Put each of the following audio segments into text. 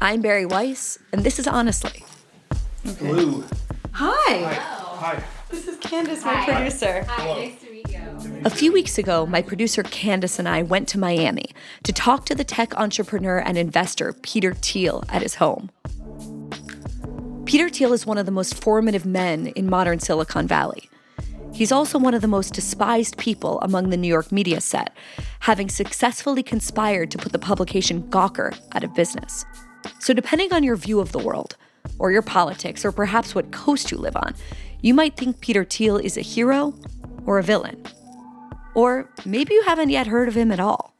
I'm Bari Weiss, and this is Honestly. Okay. Hello. Hi. Hi. Hi. This is Candace, my Hi. producer. Hi, nice to meet you. A few weeks ago, my producer Candace and I went to Miami to talk to the tech entrepreneur and investor Peter Thiel at his home. Peter Thiel is one of the most formative men in modern Silicon Valley. He's also one of the most despised people among the New York media set, having successfully conspired to put the publication Gawker out of business. So, depending on your view of the world, or your politics, or perhaps what coast you live on, you might think Peter Thiel is a hero or a villain. Or maybe you haven't yet heard of him at all.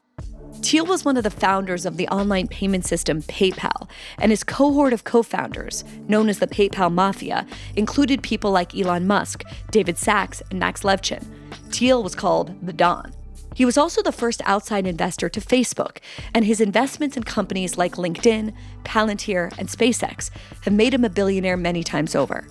Thiel was one of the founders of the online payment system PayPal, and his cohort of co founders, known as the PayPal Mafia, included people like Elon Musk, David Sacks, and Max Levchin. Thiel was called the Don. He was also the first outside investor to Facebook, and his investments in companies like LinkedIn, Palantir, and SpaceX have made him a billionaire many times over.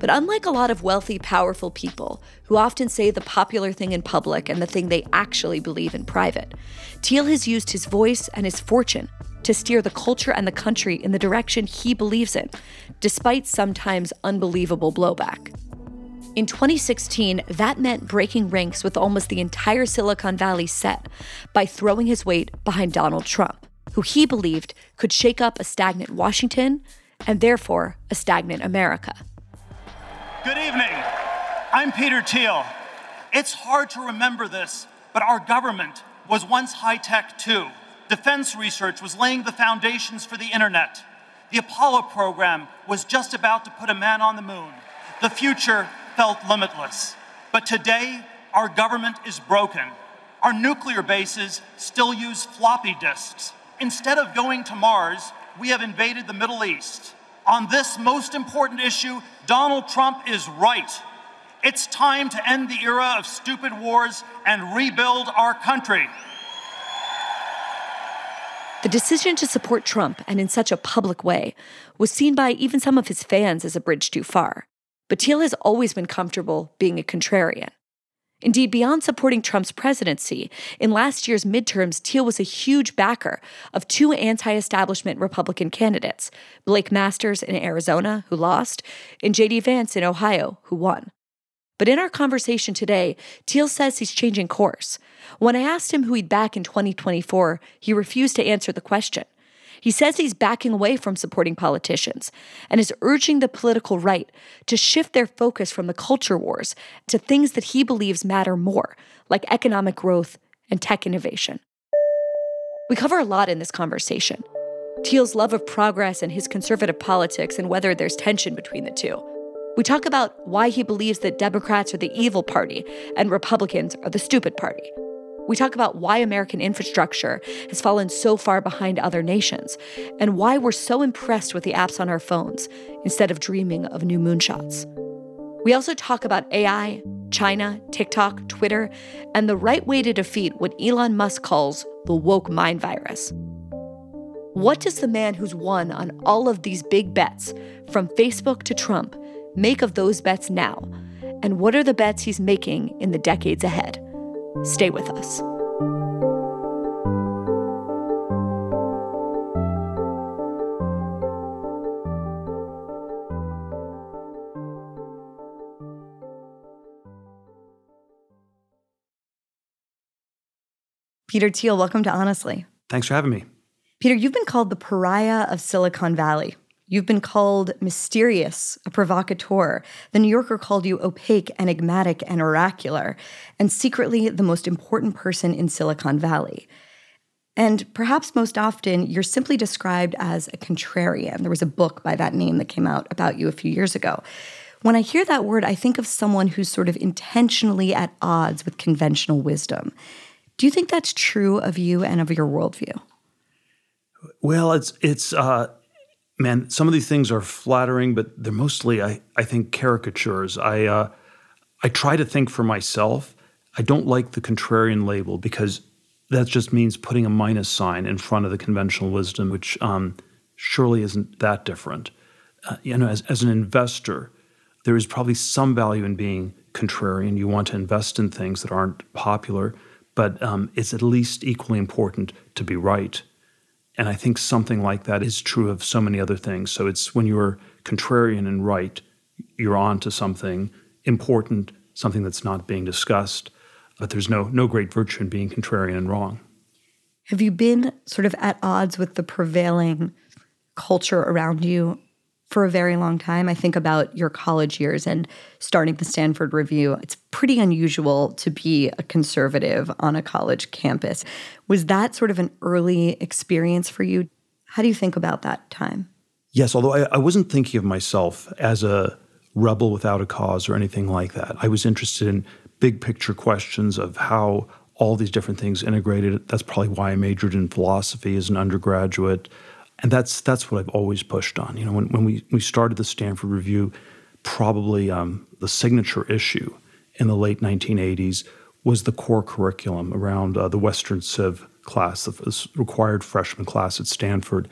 But unlike a lot of wealthy, powerful people who often say the popular thing in public and the thing they actually believe in private, Thiel has used his voice and his fortune to steer the culture and the country in the direction he believes in, despite sometimes unbelievable blowback. In 2016, that meant breaking ranks with almost the entire Silicon Valley set by throwing his weight behind Donald Trump, who he believed could shake up a stagnant Washington and therefore a stagnant America. Good evening. I'm Peter Thiel. It's hard to remember this, but our government was once high tech too. Defense research was laying the foundations for the internet. The Apollo program was just about to put a man on the moon. The future felt limitless. But today, our government is broken. Our nuclear bases still use floppy disks. Instead of going to Mars, we have invaded the Middle East. On this most important issue, Donald Trump is right. It's time to end the era of stupid wars and rebuild our country. The decision to support Trump and in such a public way was seen by even some of his fans as a bridge too far. But Thiel has always been comfortable being a contrarian. Indeed, beyond supporting Trump's presidency, in last year's midterms, Thiel was a huge backer of two anti establishment Republican candidates Blake Masters in Arizona, who lost, and J.D. Vance in Ohio, who won. But in our conversation today, Thiel says he's changing course. When I asked him who he'd back in 2024, he refused to answer the question. He says he's backing away from supporting politicians and is urging the political right to shift their focus from the culture wars to things that he believes matter more, like economic growth and tech innovation. We cover a lot in this conversation Thiel's love of progress and his conservative politics and whether there's tension between the two. We talk about why he believes that Democrats are the evil party and Republicans are the stupid party. We talk about why American infrastructure has fallen so far behind other nations and why we're so impressed with the apps on our phones instead of dreaming of new moonshots. We also talk about AI, China, TikTok, Twitter, and the right way to defeat what Elon Musk calls the woke mind virus. What does the man who's won on all of these big bets, from Facebook to Trump, make of those bets now? And what are the bets he's making in the decades ahead? Stay with us. Peter Thiel, welcome to Honestly. Thanks for having me. Peter, you've been called the pariah of Silicon Valley. You've been called mysterious, a provocateur. The New Yorker called you opaque, enigmatic, and oracular, and secretly the most important person in Silicon Valley. And perhaps most often, you're simply described as a contrarian. There was a book by that name that came out about you a few years ago. When I hear that word, I think of someone who's sort of intentionally at odds with conventional wisdom. Do you think that's true of you and of your worldview? Well, it's it's uh, man. Some of these things are flattering, but they're mostly, I I think, caricatures. I uh, I try to think for myself. I don't like the contrarian label because that just means putting a minus sign in front of the conventional wisdom, which um, surely isn't that different. Uh, you know, as as an investor, there is probably some value in being contrarian. You want to invest in things that aren't popular, but um, it's at least equally important to be right. And I think something like that is true of so many other things. So it's when you're contrarian and right, you're on to something important, something that's not being discussed. But there's no no great virtue in being contrarian and wrong. Have you been sort of at odds with the prevailing culture around you for a very long time? I think about your college years and starting the Stanford Review. It's pretty unusual to be a conservative on a college campus. Was that sort of an early experience for you? How do you think about that time? Yes, although I, I wasn't thinking of myself as a rebel without a cause or anything like that. I was interested in big picture questions of how all these different things integrated. That's probably why I majored in philosophy as an undergraduate. And that's that's what I've always pushed on. You know, when, when we, we started the Stanford Review, probably um, the signature issue in the late 1980s was the core curriculum around uh, the Western Civ class, the required freshman class at Stanford.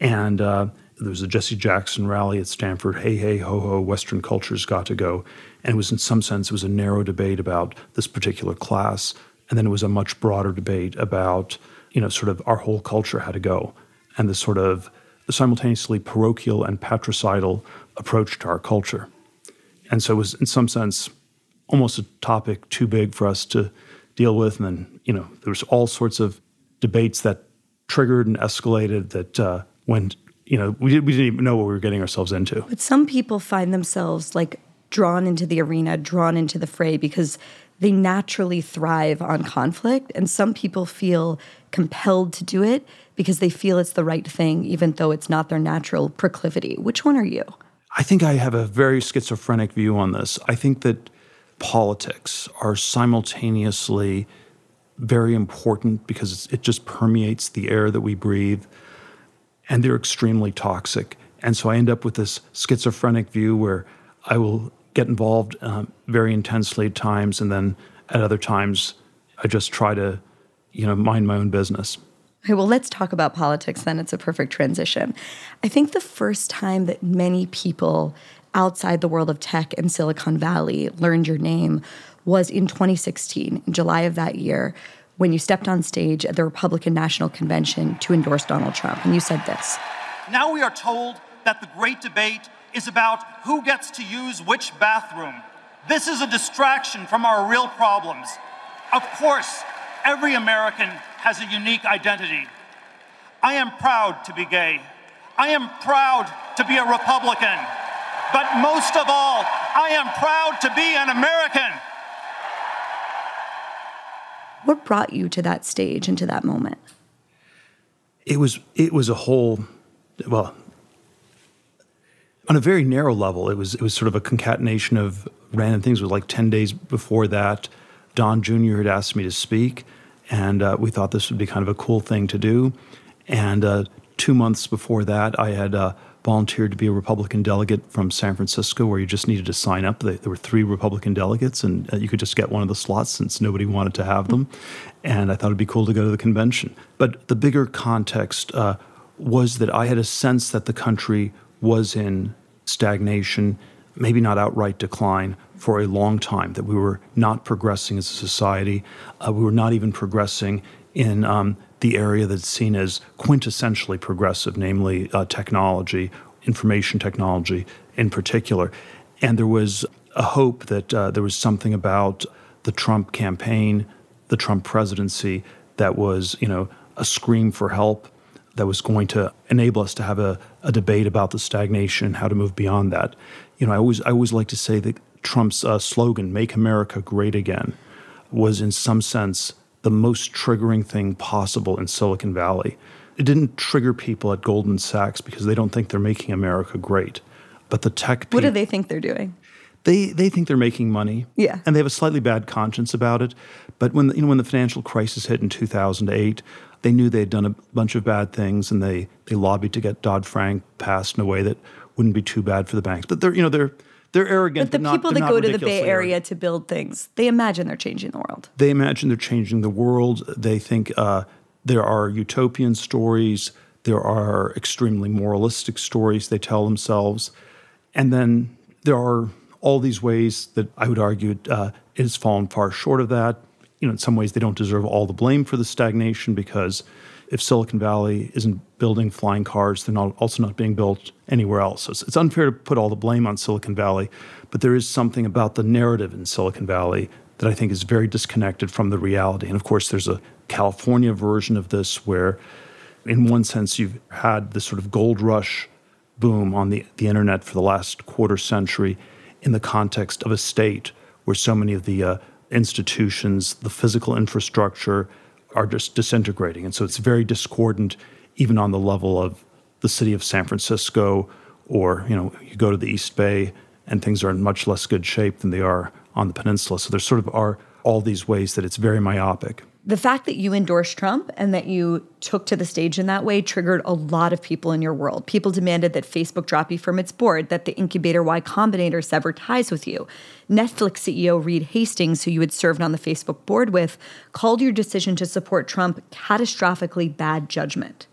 And uh, there was a Jesse Jackson rally at Stanford, hey, hey, ho, ho, Western culture's got to go. And it was, in some sense, it was a narrow debate about this particular class. And then it was a much broader debate about, you know, sort of our whole culture had to go and the sort of simultaneously parochial and patricidal approach to our culture. And so it was, in some sense, almost a topic too big for us to deal with. And then, you know, there was all sorts of debates that triggered and escalated that uh, went, you know, we, we didn't even know what we were getting ourselves into. But some people find themselves like drawn into the arena, drawn into the fray because they naturally thrive on conflict. And some people feel compelled to do it because they feel it's the right thing, even though it's not their natural proclivity. Which one are you? I think I have a very schizophrenic view on this. I think that politics are simultaneously very important because it just permeates the air that we breathe, and they're extremely toxic. And so I end up with this schizophrenic view where I will get involved um, very intensely at times, and then at other times, I just try to, you know, mind my own business. Okay, well, let's talk about politics then. It's a perfect transition. I think the first time that many people outside the world of tech and Silicon Valley learned your name was in 2016, in July of that year, when you stepped on stage at the Republican National Convention to endorse Donald Trump. And you said this Now we are told that the great debate is about who gets to use which bathroom. This is a distraction from our real problems. Of course, every American has a unique identity. I am proud to be gay. I am proud to be a Republican. But most of all, I am proud to be an American. What brought you to that stage and to that moment? It was it was a whole well on a very narrow level, it was it was sort of a concatenation of random things. It was like ten days before that, Don Jr. had asked me to speak, and uh, we thought this would be kind of a cool thing to do. And uh, two months before that, I had uh, volunteered to be a Republican delegate from San Francisco, where you just needed to sign up. There were three Republican delegates, and uh, you could just get one of the slots since nobody wanted to have them. And I thought it'd be cool to go to the convention. But the bigger context uh, was that I had a sense that the country was in stagnation, maybe not outright decline, for a long time, that we were not progressing as a society. Uh, we were not even progressing in um, the area that's seen as quintessentially progressive, namely uh, technology, information technology in particular. And there was a hope that uh, there was something about the Trump campaign, the Trump presidency, that was, you know, a scream for help that was going to enable us to have a, a debate about the stagnation how to move beyond that. You know, I always I always like to say that Trump's uh, slogan "Make America Great Again" was, in some sense, the most triggering thing possible in Silicon Valley. It didn't trigger people at Goldman Sachs because they don't think they're making America great, but the tech. What do they think they're doing? They they think they're making money. Yeah, and they have a slightly bad conscience about it. But when you know when the financial crisis hit in 2008, they knew they had done a bunch of bad things, and they they lobbied to get Dodd Frank passed in a way that wouldn't be too bad for the banks. But they're you know they're they're arrogant. But the people not, that go to the Bay Area arrogant. to build things, they imagine they're changing the world. They imagine they're changing the world. They think uh, there are utopian stories. There are extremely moralistic stories they tell themselves, and then there are all these ways that I would argue uh, it has fallen far short of that you know, in some ways they don't deserve all the blame for the stagnation because, if Silicon Valley isn't building flying cars, they're not also not being built anywhere else. So it's, it's unfair to put all the blame on Silicon Valley, but there is something about the narrative in Silicon Valley that I think is very disconnected from the reality. And of course, there's a California version of this where, in one sense, you've had this sort of gold rush boom on the, the internet for the last quarter century in the context of a state where so many of the uh, institutions, the physical infrastructure, are just disintegrating. And so it's very discordant, even on the level of the city of San Francisco, or you know, you go to the East Bay and things are in much less good shape than they are on the peninsula. So there sort of are all these ways that it's very myopic the fact that you endorsed Trump and that you took to the stage in that way triggered a lot of people in your world. People demanded that Facebook drop you from its board, that the Incubator Y Combinator sever ties with you. Netflix CEO Reed Hastings, who you had served on the Facebook board with, called your decision to support Trump catastrophically bad judgment.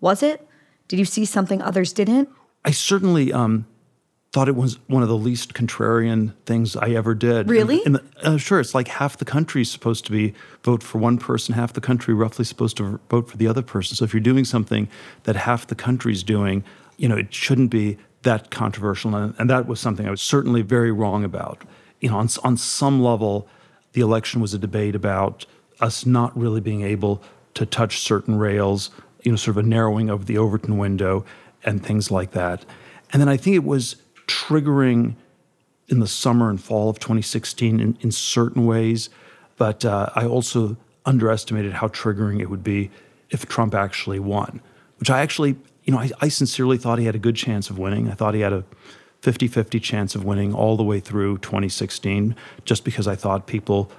Was it? Did you see something others didn't? I certainly um, thought it was one of the least contrarian things I ever did. Really? And, and the, uh, sure, it's like half the country is supposed to be vote for one person, half the country roughly supposed to vote for the other person. So if you're doing something that half the country's doing, you know, it shouldn't be that controversial. And, and that was something I was certainly very wrong about. You know, on, on some level, the election was a debate about us not really being able to touch certain rails, you know, sort of a narrowing of the Overton window and things like that. And then I think it was triggering in the summer and fall of 2016 in, in certain ways, but uh, I also underestimated how triggering it would be if Trump actually won, which I actually, you know, I, I sincerely thought he had a good chance of winning. I thought he had a 50 50 chance of winning all the way through 2016, just because I thought people,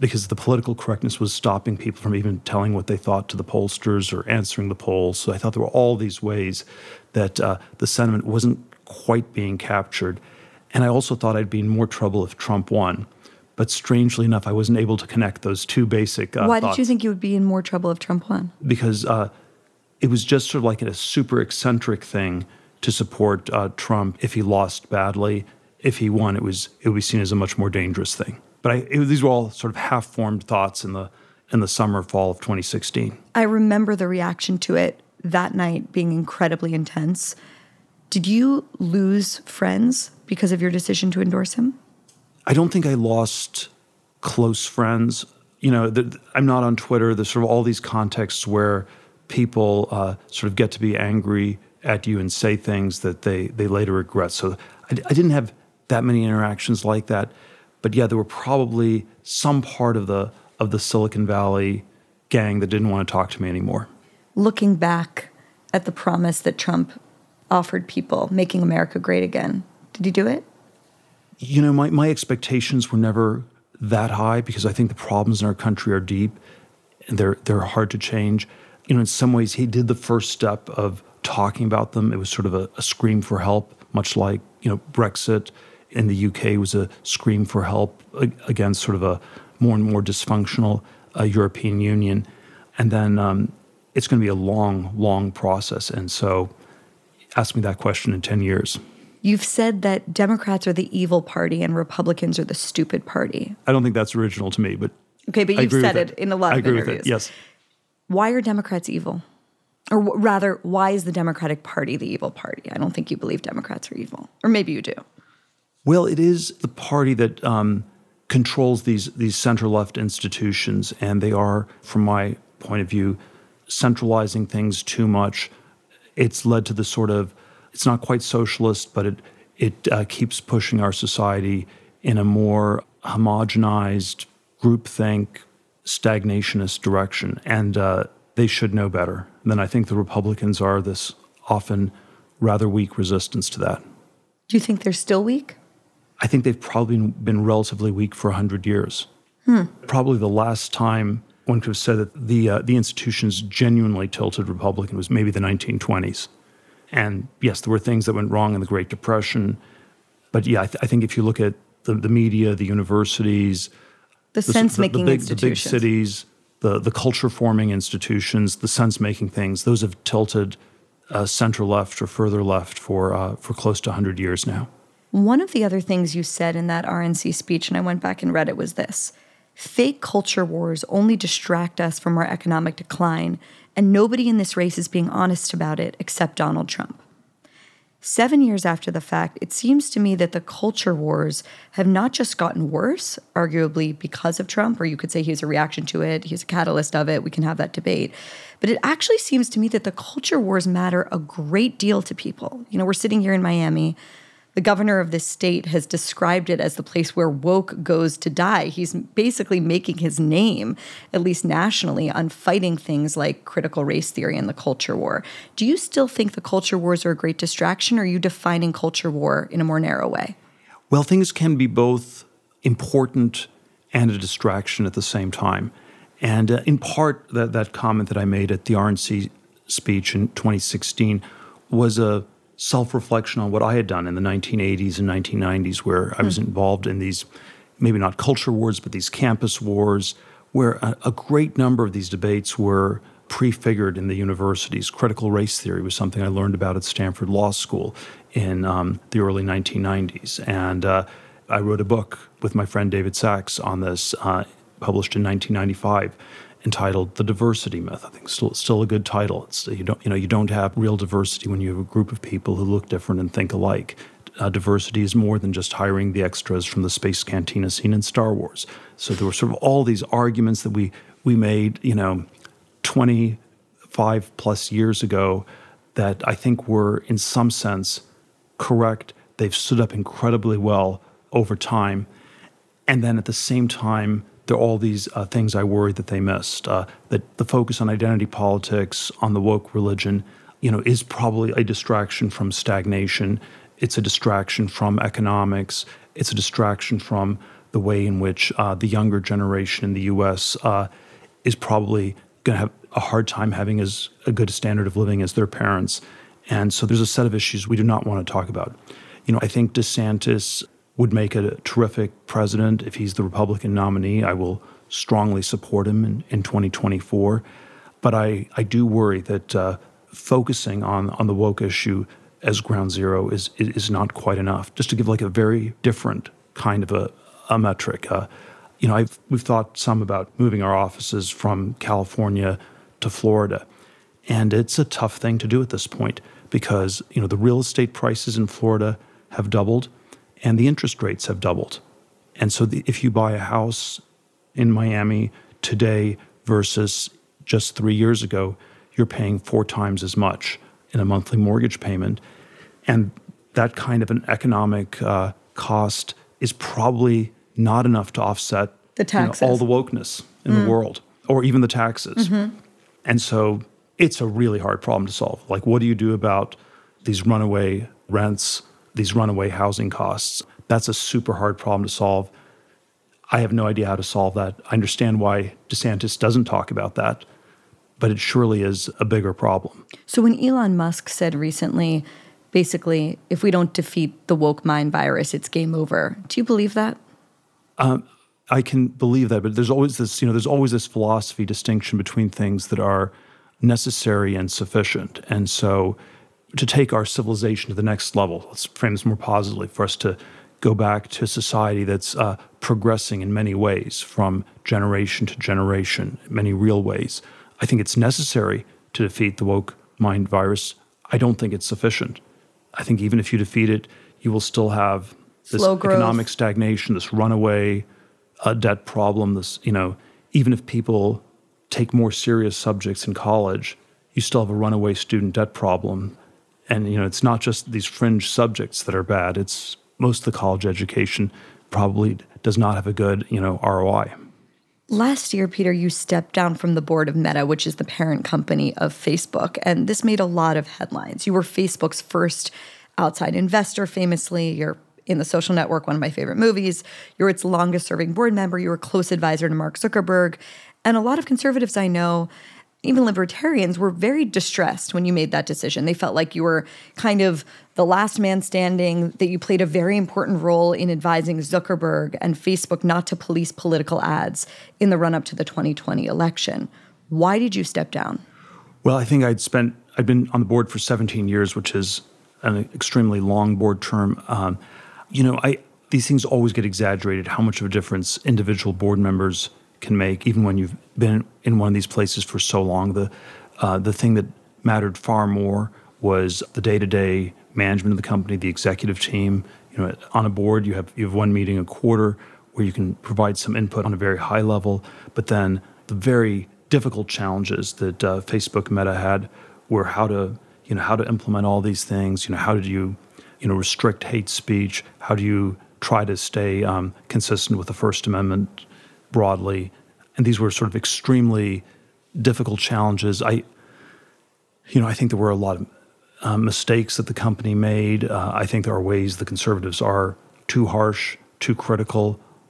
because the political correctness was stopping people from even telling what they thought to the pollsters or answering the polls. So I thought there were all these ways that uh, the sentiment wasn't quite being captured. And I also thought I'd be in more trouble if Trump won. But strangely enough, I wasn't able to connect those two basic. Uh, Why thoughts. did you think you would be in more trouble if Trump won? Because uh, it was just sort of like a super eccentric thing to support uh, Trump if he lost badly. If he won, it was it would be seen as a much more dangerous thing. But I, it, these were all sort of half-formed thoughts in the in the summer fall of 2016. I remember the reaction to it that night being incredibly intense. Did you lose friends because of your decision to endorse him? I don't think I lost close friends. You know, the, I'm not on Twitter. There's sort of all these contexts where people uh, sort of get to be angry at you and say things that they, they later regret. So I, I didn't have that many interactions like that. But yeah, there were probably some part of the of the Silicon Valley gang that didn't want to talk to me anymore. Looking back at the promise that Trump offered people, making America great again. Did you do it? You know, my, my expectations were never that high because I think the problems in our country are deep and they're they're hard to change. You know, in some ways, he did the first step of talking about them. It was sort of a, a scream for help, much like you know Brexit in the UK was a scream for help against sort of a more and more dysfunctional uh, European Union. And then um, it's going to be a long, long process. And so ask me that question in 10 years. You've said that Democrats are the evil party and Republicans are the stupid party. I don't think that's original to me, but okay, but you've said it. it. in a lot I of agree interviews. With it. Yes. Why are Democrats evil? Or w- rather, why is the Democratic Party the evil party? I don't think you believe Democrats are evil, or maybe you do. Well, it is the party that um, controls these these center left institutions, and they are, from my point of view, centralizing things too much it's led to the sort of it's not quite socialist, but it it uh, keeps pushing our society in a more homogenized groupthink, stagnationist direction, and uh, they should know better. And then I think the Republicans are this often rather weak resistance to that. Do you think they're still weak? I think they've probably been relatively weak for 100 years. Hmm. Probably the last time one could have said that the uh, the institutions genuinely tilted Republican was maybe the 1920s. And yes, there were things that went wrong in the Great Depression, but yeah, I, th- I think if you look at the, the media, the universities, the, the sense-making the, the, big, the big cities, the the culture-forming institutions, the sense-making things, those have tilted uh, center left or further left for uh, for close to 100 years now. One of the other things you said in that RNC speech, and I went back and read it, was this Fake culture wars only distract us from our economic decline, and nobody in this race is being honest about it except Donald Trump. Seven years after the fact, it seems to me that the culture wars have not just gotten worse, arguably because of Trump, or you could say he's a reaction to it, he's a catalyst of it, we can have that debate. But it actually seems to me that the culture wars matter a great deal to people. You know, we're sitting here in Miami the governor of this state has described it as the place where woke goes to die. He's basically making his name, at least nationally, on fighting things like critical race theory and the culture war. Do you still think the culture wars are a great distraction, or are you defining culture war in a more narrow way? Well, things can be both important and a distraction at the same time. And uh, in part, that, that comment that I made at the RNC speech in 2016 was a self reflection on what I had done in the 1980s and 1990s, where I was hmm. involved in these, maybe not culture wars, but these campus wars, where a, a great number of these debates were prefigured in the universities. Critical race theory was something I learned about at Stanford Law School in um, the early 1990s. And uh, I wrote a book with my friend David Sacks on this, uh, published in 1995 entitled "The Diversity Myth." I think still still a good title. It's, you don't you know you don't have real diversity when you have a group of people who look different and think alike. Uh, diversity is more than just hiring the extras from the space cantina scene in Star Wars. So there were sort of all these arguments that we we made, you know, twenty five plus years ago that I think were in some sense correct. They've stood up incredibly well over time, and then at the same time there are all these uh, things I worry that they missed. Uh, that the focus on identity politics, on the woke religion, you know, is probably a distraction from stagnation. It's a distraction from economics. It's a distraction from the way in which uh, the younger generation in the U.S. Uh, is probably going to have a hard time having as a good standard of living as their parents. And so there's a set of issues we do not want to talk about. You know, I think DeSantis would make a terrific president if he's the Republican nominee. I will strongly support him in, in 2024. But I, I do worry that uh, focusing on, on the woke issue as ground zero is, is not quite enough. Just to give like a very different kind of a, a metric. Uh, you know, I've, we've thought some about moving our offices from California to Florida. And it's a tough thing to do at this point because, you know, the real estate prices in Florida have doubled and the interest rates have doubled. And so the, if you buy a house in Miami today versus just three years ago, you're paying four times as much in a monthly mortgage payment. And that kind of an economic uh, cost is probably not enough to offset the taxes. You know, all the wokeness in mm. the world, or even the taxes. Mm-hmm. And so it's a really hard problem to solve. Like, what do you do about these runaway rents? These runaway housing costs. That's a super hard problem to solve. I have no idea how to solve that. I understand why DeSantis doesn't talk about that, but it surely is a bigger problem. So when Elon Musk said recently, basically, if we don't defeat the woke mind virus, it's game over. Do you believe that? Um, I can believe that, but there's always this, you know, there's always this philosophy distinction between things that are necessary and sufficient. And so to take our civilization to the next level. Let's frame this more positively for us to go back to a society that's uh, progressing in many ways from generation to generation, in many real ways. I think it's necessary to defeat the woke mind virus. I don't think it's sufficient. I think even if you defeat it, you will still have this economic stagnation, this runaway uh, debt problem. This, you know, even if people take more serious subjects in college, you still have a runaway student debt problem and you know it's not just these fringe subjects that are bad it's most of the college education probably does not have a good you know roi Last year, Peter, you stepped down from the board of Meta, which is the parent company of Facebook, and this made a lot of headlines. You were Facebook's first outside investor, famously. You're in the social network, one of my favorite movies. You're its longest serving board member. You were close advisor to Mark Zuckerberg. And a lot of conservatives I know even libertarians were very distressed when you made that decision. They felt like you were kind of the last man standing, that you played a very important role in advising Zuckerberg and Facebook not to police political ads in the run up to the 2020 election. Why did you step down? Well, I think I'd spent, I'd been on the board for 17 years, which is an extremely long board term. Um, you know, I, these things always get exaggerated. How much of a difference individual board members can make, even when you've been in one of these places for so long. The uh, the thing that mattered far more was the day to day management of the company, the executive team. You know, on a board, you have you have one meeting a quarter where you can provide some input on a very high level, but then the very difficult challenges that uh, Facebook Meta had were how to you know how to implement all these things. You know, how did you you know restrict hate speech? How do you try to stay um, consistent with the First Amendment broadly? And these were sort of extremely difficult challenges. I you know I think there were a lot of uh, mistakes that the company made. Uh, I think there are ways the conservatives are too harsh, too critical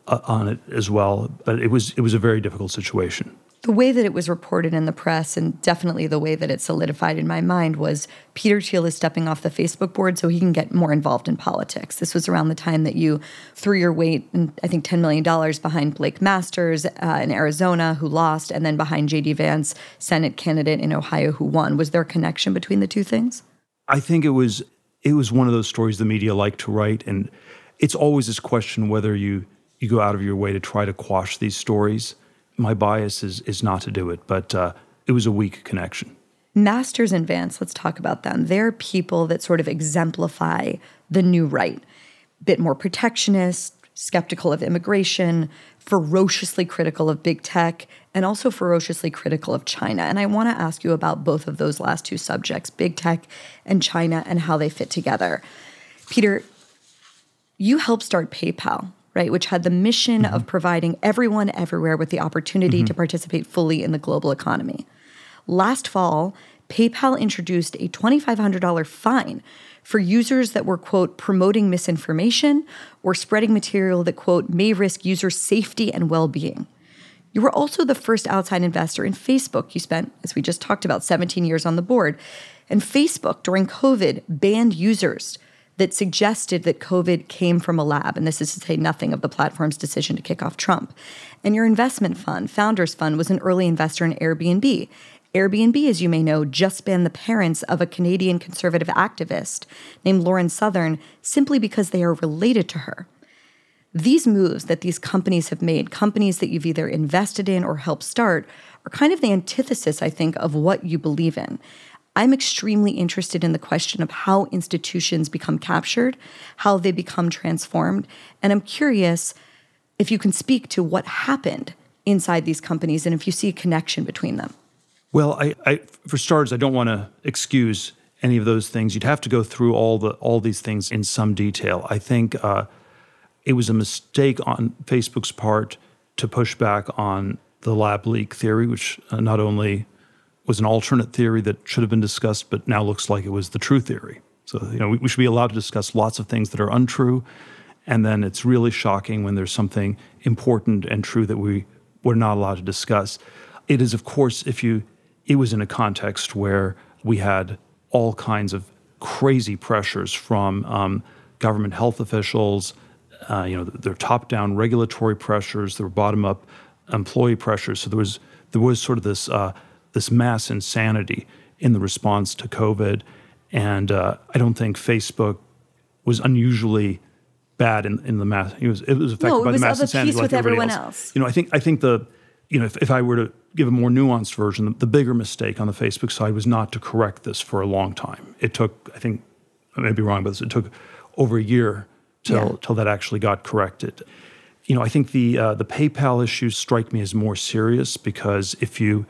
uh, on it as well. But it was it was a very difficult situation the way that it was reported in the press and definitely the way that it solidified in my mind was Peter Thiel is stepping off the Facebook board so he can get more involved in politics. This was around the time that you threw your weight and I think $10 million behind Blake Masters uh, in Arizona who lost and then behind JD Vance, Senate candidate in Ohio who won. Was there a connection between the two things? I think it was it was one of those stories the media like to write and it's always this question whether you you go out of your way to try to quash these stories my bias is is not to do it, but uh, it was a weak connection. Masters and Vance, let's talk about them. They're people that sort of exemplify the new right, bit more protectionist, skeptical of immigration, ferociously critical of big tech, and also ferociously critical of China. And I want to ask you about both of those last two subjects, big tech and China, and how they fit together. Peter, you helped start PayPal right, which had the mission mm-hmm. of providing everyone everywhere with the opportunity mm-hmm. to participate fully in the global economy. Last fall, PayPal introduced a $2,500 fine for users that were, quote, promoting misinformation or spreading material that, quote, may risk user safety and well being. You were also the first outside investor in Facebook. You spent, as we just talked about, 17 years on the board. And Facebook, during COVID, banned users that suggested that COVID came from a lab. And this is to say nothing of the platform's decision to kick off Trump. And your investment fund, Founders Fund, was an early investor in Airbnb. Airbnb, as you may know, just banned the parents of a Canadian conservative activist named Lauren Southern simply because they are related to her. These moves that these companies have made, companies that you've either invested in or helped start, are kind of the antithesis, I think, of what you believe in. I'm extremely interested in the question of how institutions become captured, how they become transformed. And I'm curious if you can speak to what happened inside these companies and if you see a connection between them. Well, I, I for starters, I don't want to excuse any of those things. You'd have to go through all the all these things in some detail. I think uh, it was a mistake on Facebook's part to push back on the lab leak theory, which uh, not only was an alternate theory that should have been discussed, but now looks like it was the true theory. So, you know, we, we should be allowed to discuss lots of things that are untrue. And then it's really shocking when there's something important and true that we were not allowed to discuss. It is, of course, if you, it was in a context where we had all kinds of crazy pressures from um, government health officials, uh, you know, their top-down regulatory pressures, were bottom-up employee pressures. So there was there was sort of this uh, this mass insanity in the response to COVID. And uh, I don't think Facebook was unusually bad in, in the mass. It was it was affected no, it by was the mass insanity like with everyone else. else. You know, I think I think the you know if, if I were to give a more nuanced version, the, the bigger mistake on the Facebook side was not to correct this for a long time. It took I think I may be wrong, but it took over a year till yeah. till that actually got corrected. You know, I think the uh, the PayPal issues strike me as more serious because if you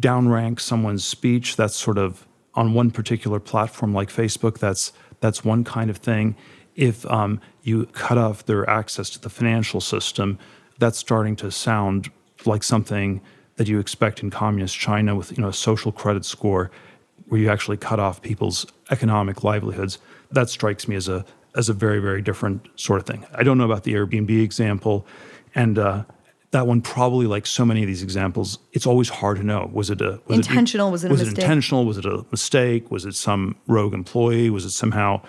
downrank someone's speech. That's sort of on one particular platform like Facebook. That's that's one kind of thing. If um, you cut off their access to the financial system, that's starting to sound like something that you expect in communist China with you know a social credit score, where you actually cut off people's economic livelihoods. That strikes me as a as a very very different sort of thing. I don't know about the Airbnb example, and uh, that one probably like so many of these examples it's always hard to know. Was it a was intentional it, was it was a mistake? intentional? Was it a mistake? Was it some rogue employee? Was it somehow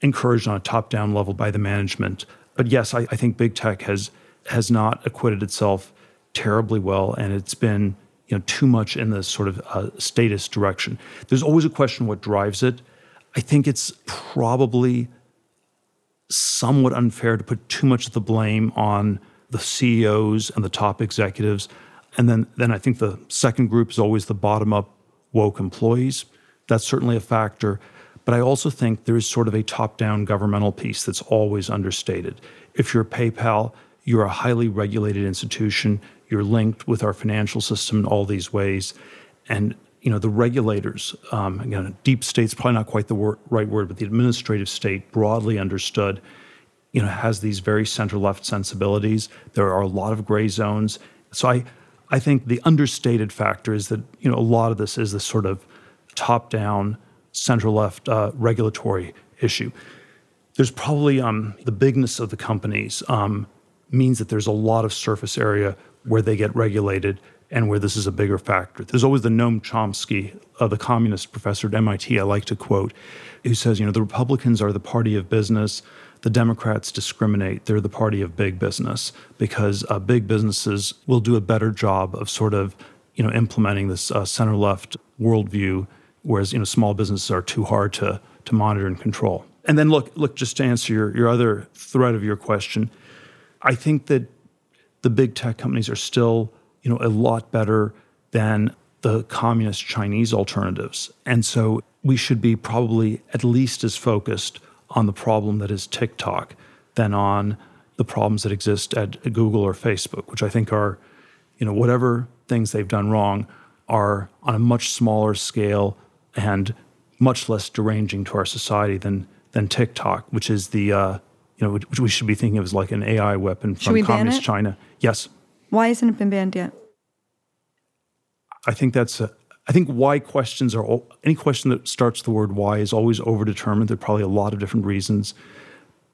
encouraged on a top down level by the management? But yes I, I think big tech has has not acquitted itself terribly well and it's been you know too much in the sort of uh, statist direction. There's always a question what drives it. I think it's probably somewhat unfair to put too much of the blame on the CEOs and the top executives. And then, then I think the second group is always the bottom up woke employees. That's certainly a factor. But I also think there is sort of a top down governmental piece that's always understated. If you're PayPal, you're a highly regulated institution. You're linked with our financial system in all these ways. And you know the regulators, um, again, deep state's probably not quite the wor- right word, but the administrative state, broadly understood, you know, has these very center left sensibilities. There are a lot of gray zones. So I, I think the understated factor is that you know a lot of this is this sort of top down, center left uh, regulatory issue. There's probably um, the bigness of the companies um, means that there's a lot of surface area where they get regulated and where this is a bigger factor. There's always the Noam Chomsky, uh, the communist professor at MIT, I like to quote, who says, you know, the Republicans are the party of business, the Democrats discriminate. They're the party of big business because uh, big businesses will do a better job of sort of, you know, implementing this uh, center left worldview, whereas, you know, small businesses are too hard to, to monitor and control. And then look, look, just to answer your, your other thread of your question, I think that the big tech companies are still you know, a lot better than the communist Chinese alternatives. And so we should be probably at least as focused on the problem that is TikTok than on the problems that exist at Google or Facebook, which I think are, you know, whatever things they've done wrong are on a much smaller scale and much less deranging to our society than than TikTok, which is the uh, you know which we should be thinking of as like an AI weapon from communist China. Yes. Why hasn't it been banned yet? I think that's a, I think why questions are any question that starts the word why is always overdetermined. There are probably a lot of different reasons,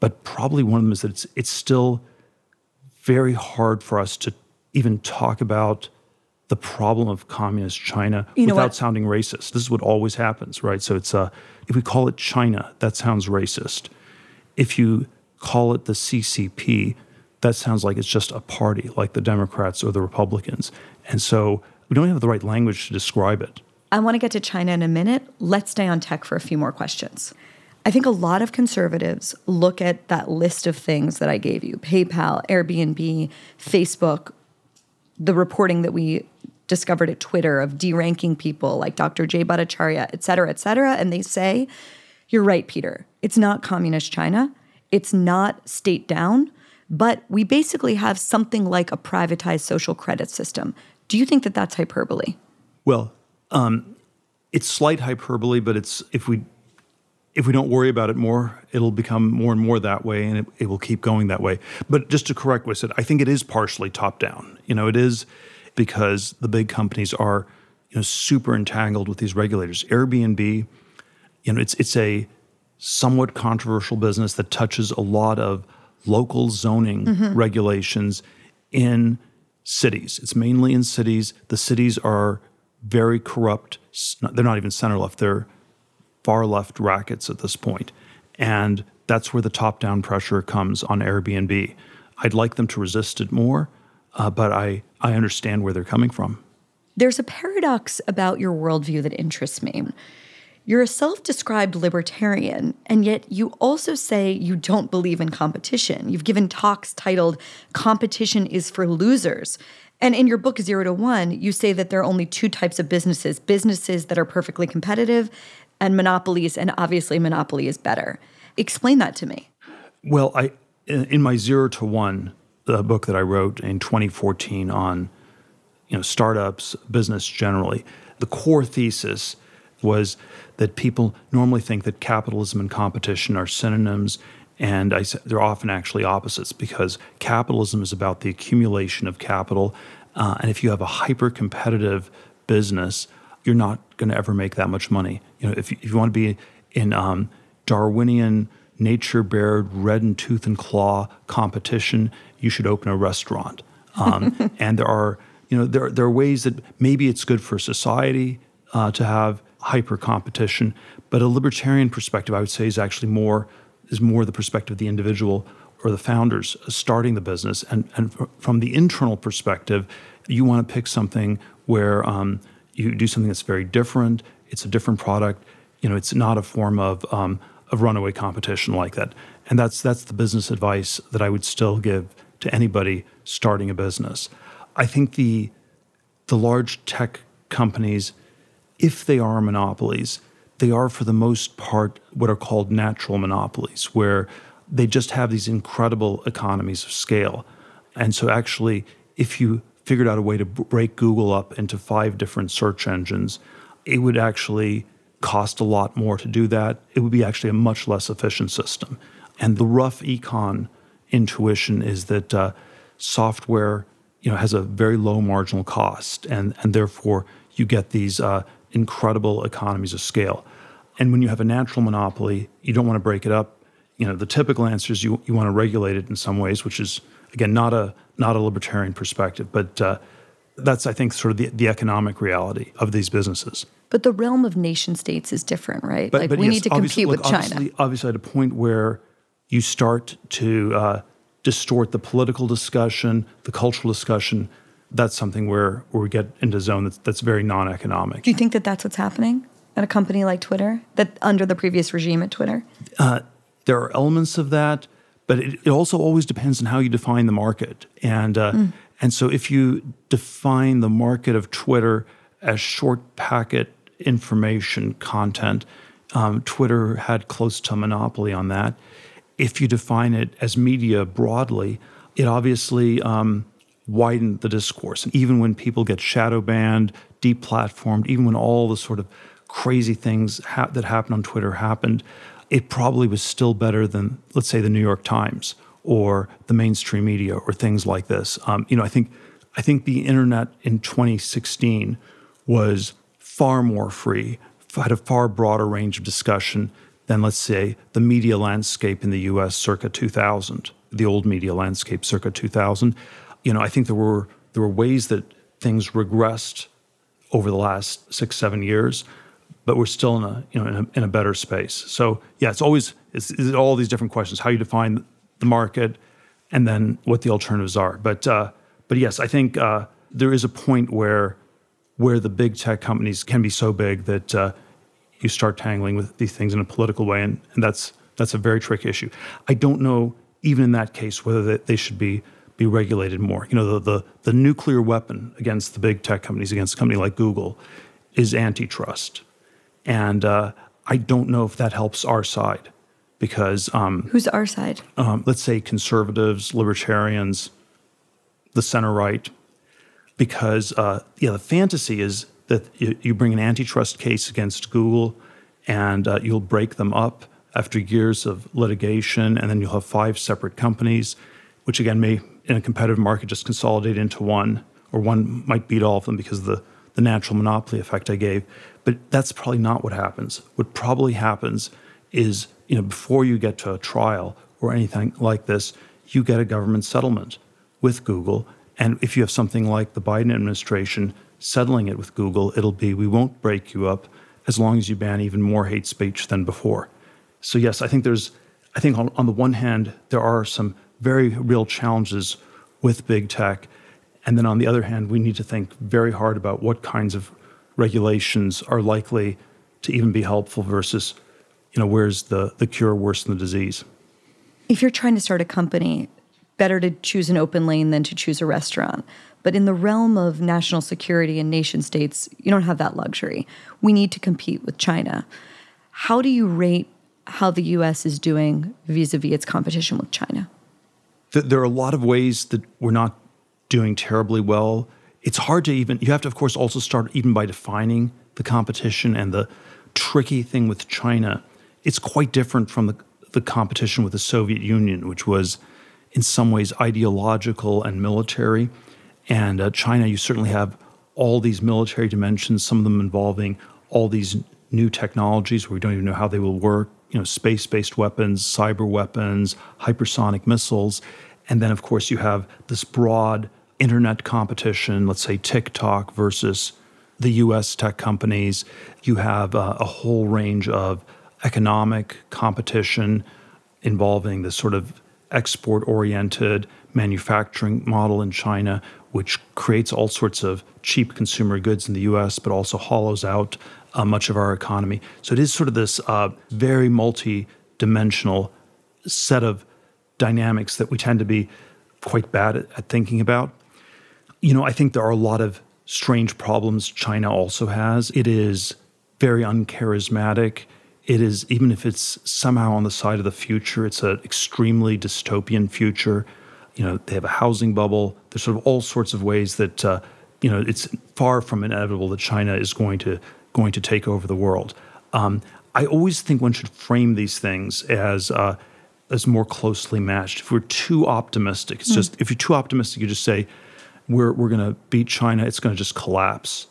but probably one of them is that it's it's still very hard for us to even talk about the problem of communist China you without sounding racist. This is what always happens, right? So it's uh, if we call it China, that sounds racist. If you call it the CCP, that sounds like it's just a party, like the Democrats or the Republicans. And so we don't have the right language to describe it. I want to get to China in a minute. Let's stay on tech for a few more questions. I think a lot of conservatives look at that list of things that I gave you PayPal, Airbnb, Facebook, the reporting that we discovered at Twitter of deranking people like Dr. Jay Bhattacharya, et cetera, et cetera. And they say, You're right, Peter. It's not communist China, it's not state down. But we basically have something like a privatized social credit system. Do you think that that's hyperbole? Well, um, it's slight hyperbole, but it's if we if we don't worry about it more, it'll become more and more that way, and it, it will keep going that way. But just to correct what I said, I think it is partially top down. You know, it is because the big companies are you know super entangled with these regulators. Airbnb, you know, it's it's a somewhat controversial business that touches a lot of local zoning mm-hmm. regulations in cities. It's mainly in cities. The cities are very corrupt. They're not even center left, they're far left rackets at this point. And that's where the top down pressure comes on Airbnb. I'd like them to resist it more, uh, but I, I understand where they're coming from. There's a paradox about your worldview that interests me. You're a self described libertarian, and yet you also say you don't believe in competition. You've given talks titled Competition is for Losers. And in your book, Zero to One, you say that there are only two types of businesses businesses that are perfectly competitive and monopolies, and obviously, monopoly is better. Explain that to me. Well, I in my Zero to One, the book that I wrote in 2014 on you know startups, business generally, the core thesis was that people normally think that capitalism and competition are synonyms, and I, they're often actually opposites because capitalism is about the accumulation of capital, uh, and if you have a hyper competitive business, you're not going to ever make that much money. You know, if you, if you want to be in um, Darwinian nature bared red and tooth and claw competition, you should open a restaurant. Um, and there are, you know, there, there are ways that maybe it's good for society uh, to have hyper competition. But a libertarian perspective, I would say, is actually more is more the perspective of the individual or the founders starting the business. And, and from the internal perspective, you want to pick something where um, you do something that's very different. It's a different product. You know, it's not a form of um, of runaway competition like that. And that's that's the business advice that I would still give to anybody starting a business. I think the the large tech companies, if they are monopolies, they are for the most part what are called natural monopolies, where they just have these incredible economies of scale. And so actually, if you figured out a way to break Google up into five different search engines, it would actually cost a lot more to do that. It would be actually a much less efficient system. And the rough econ intuition is that uh, software you know, has a very low marginal cost, and, and therefore you get these uh, incredible economies of scale. And when you have a natural monopoly, you don't want to break it up. You know, the typical answer is you, you want to regulate it in some ways, which is again not a not a libertarian perspective, but uh, that's I think sort of the, the economic reality of these businesses. But the realm of nation states is different, right? But, like but we yes, need to compete look, with China. Obviously, obviously, at a point where you start to uh, distort the political discussion, the cultural discussion, that's something where, where we get into a zone that's, that's very non-economic. Do you think that that's what's happening at a company like Twitter, that under the previous regime at Twitter? Uh, there are elements of that, but it, it, also always depends on how you define the market. And uh, mm. and so if you define the market of Twitter as short packet information content, um, Twitter had close to a monopoly on that if you define it as media broadly, it obviously um, widened the discourse. And even when people get shadow banned, deplatformed, even when all the sort of crazy things ha- that happened on Twitter happened, it probably was still better than, let's say, the New York Times or the mainstream media or things like this. Um, you know, I think I think the internet in 2016 was far more free, had a far broader range of discussion than, let's say, the media landscape in the US circa 2000, the old media landscape circa 2000. You know, I think there were, there were ways that things regressed over the last six, seven years, but we're still in a, you know, in a, in a better space. So, yeah, it's always it's, it's all these different questions how you define the market and then what the alternatives are. But, uh, but yes, I think uh, there is a point where, where the big tech companies can be so big that uh, you start tangling with these things in a political way, and, and that's that's a very tricky issue. I don't know, even in that case, whether they, they should be be regulated more. You know, the, the, the nuclear weapon against the big tech companies, against a company like Google, is antitrust, and uh, I don't know if that helps our side because um, who's our side? Um, let's say conservatives, libertarians, the center right, because uh, yeah, the fantasy is that you, bring an antitrust case against Google and uh, you'll break them up after years of litigation, and then you'll have five separate companies, which again may, in a competitive market, just consolidate into one, or one might beat all of them because of the, the natural monopoly effect I gave. But that's probably not what happens. What probably happens is, you know, before you get to a trial or anything like this, you get a government settlement with Google. And if you have something like the Biden administration settling it with Google, it'll be we won't break you up as long as you ban even more hate speech than before. So yes, I think there's I think on, on the one hand there are some very real challenges with big tech, and then on the other hand we need to think very hard about what kinds of regulations are likely to even be helpful versus you know where's the the cure worse than the disease. If you're trying to start a company, better to choose an open lane than to choose a restaurant. But in the realm of national security and nation states, you don't have that luxury. We need to compete with China. How do you rate how the US is doing vis a vis its competition with China? There are a lot of ways that we're not doing terribly well. It's hard to even, you have to, of course, also start even by defining the competition and the tricky thing with China. It's quite different from the, the competition with the Soviet Union, which was in some ways ideological and military. And uh, China, you certainly have all these military dimensions, some of them involving all these new technologies where we don't even know how they will work, you know, space-based weapons, cyber weapons, hypersonic missiles. And then, of course, you have this broad internet competition, let's say TikTok versus the US tech companies. You have uh, a whole range of economic competition involving this sort of export oriented manufacturing model in China, which creates all sorts of cheap consumer goods in the US, but also hollows out uh, much of our economy. So it is sort of this uh, very multi dimensional set of dynamics that we tend to be quite bad at, at thinking about. You know, I think there are a lot of strange problems China also has. It is very uncharismatic. It is, even if it's somehow on the side of the future, it's an extremely dystopian future. You know, they have a housing bubble. There's sort of all sorts of ways that, uh, you know, it's far from inevitable that China is going to going to take over the world. Um, I always think one should frame these things as uh, as more closely matched. If we're too optimistic, it's mm. just if you're too optimistic, you just say we're we're going to beat China. It's going to just collapse.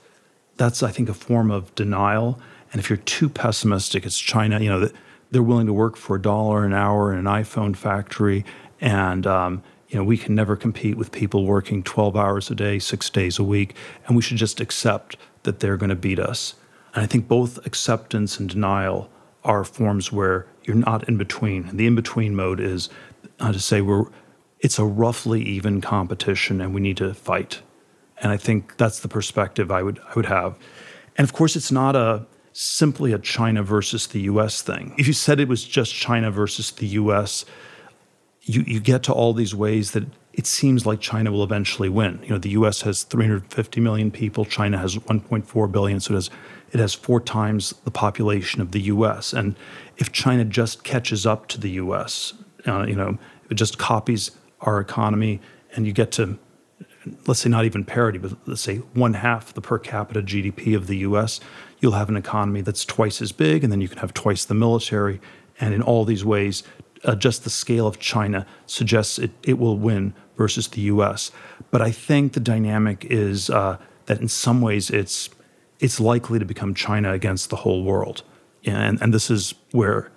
That's I think a form of denial. And if you're too pessimistic, it's China. You know they're willing to work for a dollar an hour in an iPhone factory, and um, you know we can never compete with people working 12 hours a day, six days a week, and we should just accept that they're going to beat us. And I think both acceptance and denial are forms where you're not in between. The in between mode is uh, to say we're it's a roughly even competition and we need to fight. And I think that's the perspective I would I would have. And of course it's not a simply a China versus the US thing. If you said it was just China versus the US, you, you get to all these ways that it seems like China will eventually win. You know, the US has 350 million people, China has 1.4 billion, so it has it has four times the population of the U.S. And if China just catches up to the U.S., uh, you know, it just copies our economy, and you get to, let's say, not even parity, but let's say one half the per capita GDP of the U.S., you'll have an economy that's twice as big, and then you can have twice the military. And in all these ways, uh, just the scale of China suggests it, it will win versus the U.S. But I think the dynamic is uh, that in some ways it's it's likely to become China against the whole world. And, and this is where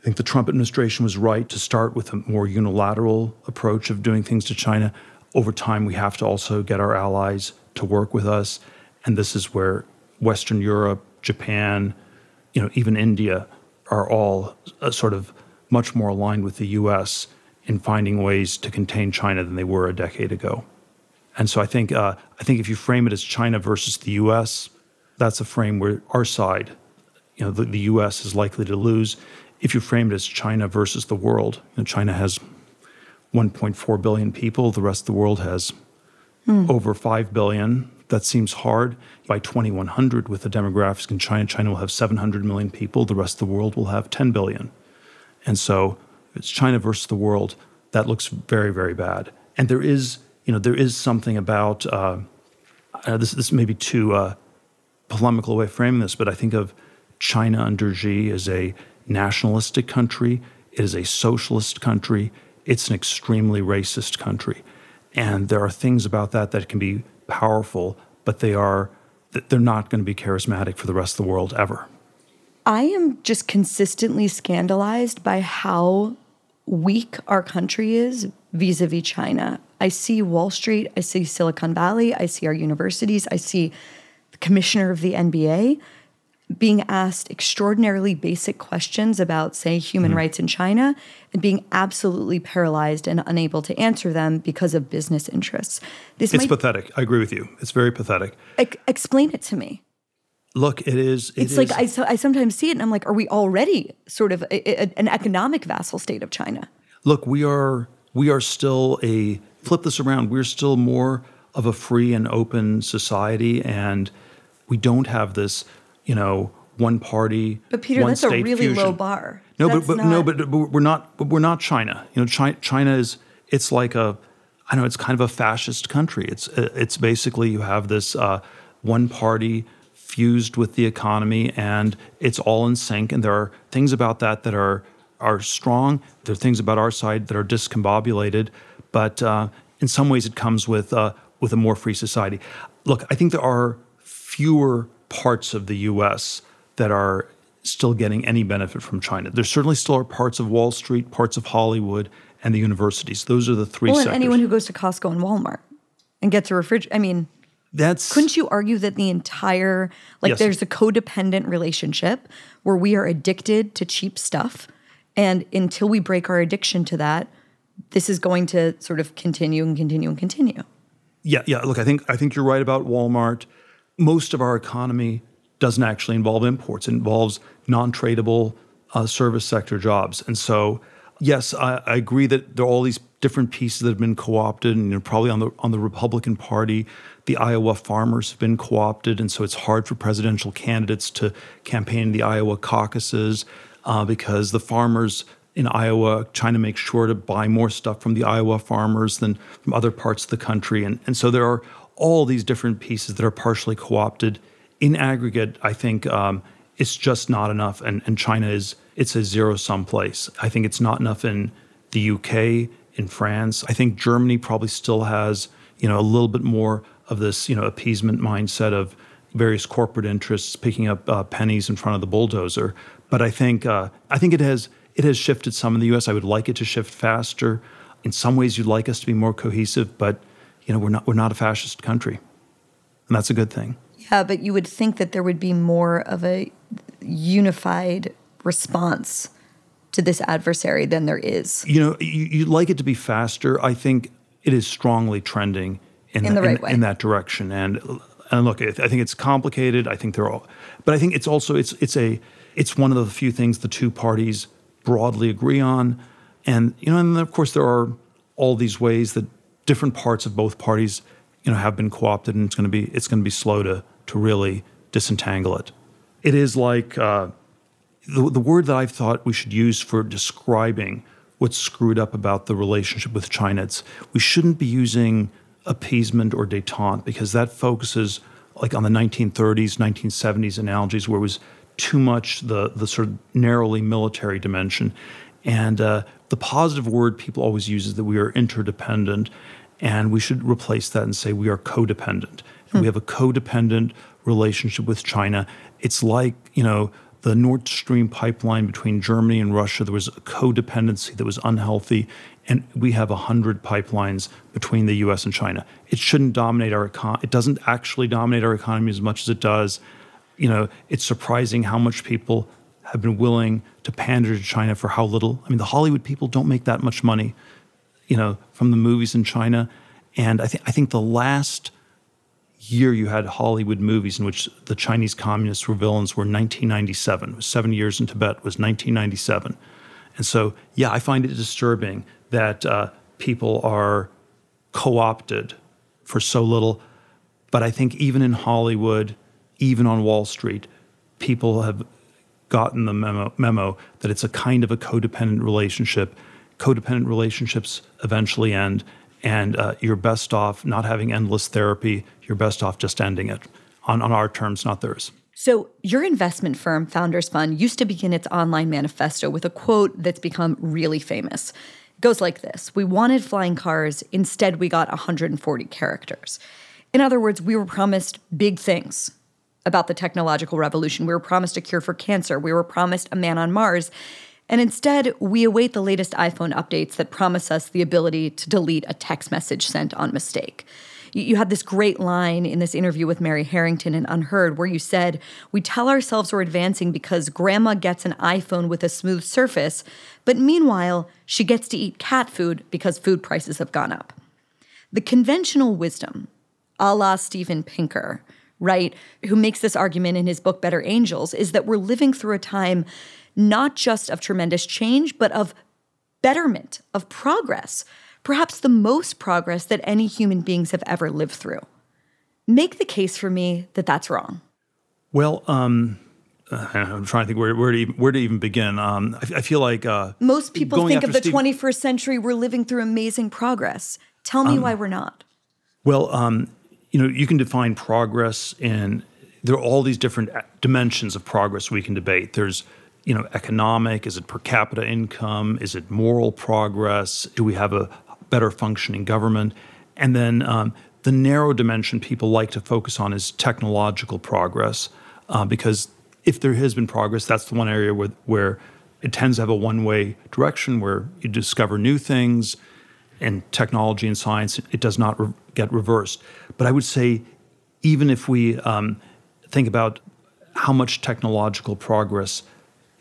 I think the Trump administration was right to start with a more unilateral approach of doing things to China. Over time, we have to also get our allies to work with us. And this is where Western Europe, Japan, you know, even India are all uh, sort of much more aligned with the US in finding ways to contain China than they were a decade ago. And so I think uh, I think if you frame it as China versus the U.S., that's a frame where our side, you know, the, the U.S. is likely to lose. If you frame it as China versus the world, you know, China has 1.4 billion people. The rest of the world has hmm. over 5 billion. That seems hard. By 2100, with the demographics in China, China will have 700 million people. The rest of the world will have 10 billion. And so, it's China versus the world, that looks very, very bad. And there is you know, there is something about uh, uh, this. This may be too uh, polemical way of framing this, but I think of China under Xi as a nationalistic country. It is a socialist country. It's an extremely racist country, and there are things about that that can be powerful, but they are they're not going to be charismatic for the rest of the world ever. I am just consistently scandalized by how weak our country is vis a vis China. I see Wall Street, I see Silicon Valley, I see our universities, I see the commissioner of the NBA being asked extraordinarily basic questions about, say, human mm-hmm. rights in China and being absolutely paralyzed and unable to answer them because of business interests. This it's might, pathetic. I agree with you. It's very pathetic. E- explain it to me. Look, it is. It it's is. like I, so, I sometimes see it and I'm like, are we already sort of a, a, an economic vassal state of China? Look, we are we are still a flip this around. We're still more of a free and open society, and we don't have this, you know, one party. But Peter, that's a really fusion. low bar. No, but, but not... no, but, but we're not. But we're not China. You know, China, China is. It's like a. I know it's kind of a fascist country. It's it's basically you have this uh, one party fused with the economy, and it's all in sync. And there are things about that that are are strong. There are things about our side that are discombobulated, but uh, in some ways it comes with uh, with a more free society. Look, I think there are fewer parts of the U.S. that are still getting any benefit from China. There certainly still are parts of Wall Street, parts of Hollywood, and the universities. Those are the three. Well, sectors. anyone who goes to Costco and Walmart and gets a refrigerator. I mean, that's couldn't you argue that the entire like yes. there's a codependent relationship where we are addicted to cheap stuff and until we break our addiction to that this is going to sort of continue and continue and continue. Yeah, yeah. Look, I think I think you're right about Walmart. Most of our economy doesn't actually involve imports. It involves non-tradable uh, service sector jobs. And so, yes, I, I, agree that there are all these different pieces that have been co-opted, and you know, probably on the on the Republican Party, the Iowa farmers have been co-opted, and so it's hard for presidential candidates to campaign in the Iowa caucuses uh, because the farmers in Iowa trying to make sure to buy more stuff from the Iowa farmers than from other parts of the country, and and so there are all these different pieces that are partially co-opted. In aggregate, I think um, it's just not enough, and and China is it's a zero sum place. I think it's not enough in the UK, in France. I think Germany probably still has, you know, a little bit more of this, you know, appeasement mindset of various corporate interests picking up uh, pennies in front of the bulldozer. But I think uh, I think it has it has shifted some in the U.S. I would like it to shift faster. In some ways, you'd like us to be more cohesive, but you know, we're not we're not a fascist country, and that's a good thing. Yeah, but you would think that there would be more of a unified response to this adversary than there is. You know, you, would like it to be faster. I think it is strongly trending in, in the, the right in, way. in that direction. And and look, I think it's complicated. I think they're all, but I think it's also it's it's a it's one of the few things the two parties broadly agree on. And you know, and of course there are all these ways that different parts of both parties, you know, have been co-opted, and it's going to be it's going to be slow to to really disentangle it. It is like. Uh, the, the word that I've thought we should use for describing what's screwed up about the relationship with China, it's, we shouldn't be using appeasement or detente because that focuses like on the 1930s, 1970s analogies where it was too much the, the sort of narrowly military dimension. And uh, the positive word people always use is that we are interdependent, and we should replace that and say we are codependent. Hmm. We have a codependent relationship with China. It's like, you know, the Nord Stream pipeline between Germany and Russia, there was a codependency that was unhealthy. And we have 100 pipelines between the US and China. It shouldn't dominate our economy. It doesn't actually dominate our economy as much as it does. You know, it's surprising how much people have been willing to pander to China for how little. I mean, the Hollywood people don't make that much money, you know, from the movies in China. And I think I think the last year you had Hollywood movies in which the Chinese communists were villains were 1997. Was seven years in Tibet was 1997. And so, yeah, I find it disturbing that uh, people are co-opted for so little. But I think even in Hollywood, even on Wall Street, people have gotten the memo, memo that it's a kind of a codependent relationship. Codependent relationships eventually end, and uh, you're best off not having endless therapy. You're best off just ending it on, on our terms, not theirs. So, your investment firm, Founders Fund, used to begin its online manifesto with a quote that's become really famous. Goes like this We wanted flying cars, instead, we got 140 characters. In other words, we were promised big things about the technological revolution. We were promised a cure for cancer. We were promised a man on Mars. And instead, we await the latest iPhone updates that promise us the ability to delete a text message sent on mistake. You had this great line in this interview with Mary Harrington in UnHerd where you said, We tell ourselves we're advancing because grandma gets an iPhone with a smooth surface, but meanwhile, she gets to eat cat food because food prices have gone up. The conventional wisdom, a la Steven Pinker, right, who makes this argument in his book Better Angels, is that we're living through a time not just of tremendous change, but of betterment, of progress, perhaps the most progress that any human beings have ever lived through. Make the case for me that that's wrong. Well, um, I'm trying to think where, where, to, even, where to even begin. Um, I, I, feel like uh, most people think of the Steve, 21st century, we're living through amazing progress. Tell me um, why we're not. Well, um, you know, you can define progress in there are all these different dimensions of progress we can debate. There's you know, economic? Is it per capita income? Is it moral progress? Do we have a better functioning government? And then um, the narrow dimension people like to focus on is technological progress, uh, because if there has been progress, that's the one area where, where it tends to have a one way direction where you discover new things and technology and science, it does not re- get reversed. But I would say, even if we um, think about how much technological progress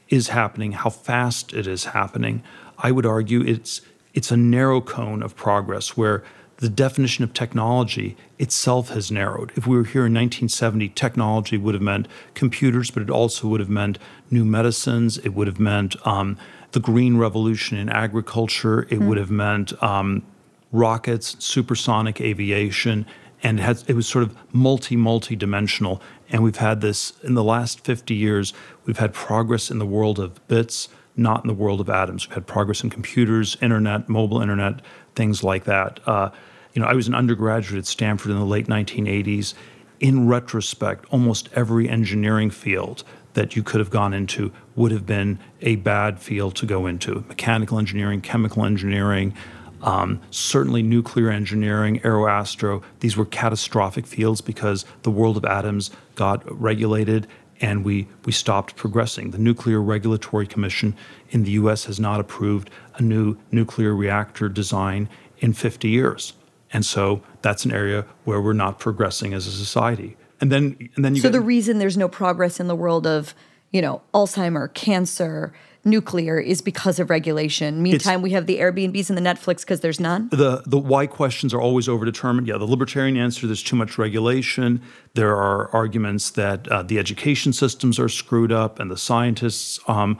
is happening, how fast it is happening, I would argue it's it's a narrow cone of progress where the definition of technology itself has narrowed. If we were here in 1970, technology would have meant computers, but it also would have meant new medicines. It would have meant um, the green revolution in agriculture. It mm. would have meant um, rockets, supersonic aviation, and it, had, it was sort of multi multi dimensional. And we've had this in the last 50 years. We've had progress in the world of bits, not in the world of atoms. We've had progress in computers, internet, mobile internet, things like that. Uh, you know, I was an undergraduate at Stanford in the late 1980s. In retrospect, almost every engineering field that you could have gone into would have been a bad field to go into. Mechanical engineering, chemical engineering, um, certainly nuclear engineering, aeroastro, these were catastrophic fields because the world of atoms got regulated and we, we stopped progressing. The Nuclear Regulatory Commission in the US has not approved a new nuclear reactor design in 50 years. And so that's an area where we're not progressing as a society. And then and then you So get, the reason there's no progress in the world of, you know, Alzheimer, cancer, nuclear is because of regulation. Meantime, we have the Airbnbs and the Netflix because there's none. The the why questions are always overdetermined. Yeah, the libertarian answer there's too much regulation. There are arguments that uh, the education systems are screwed up and the scientists um,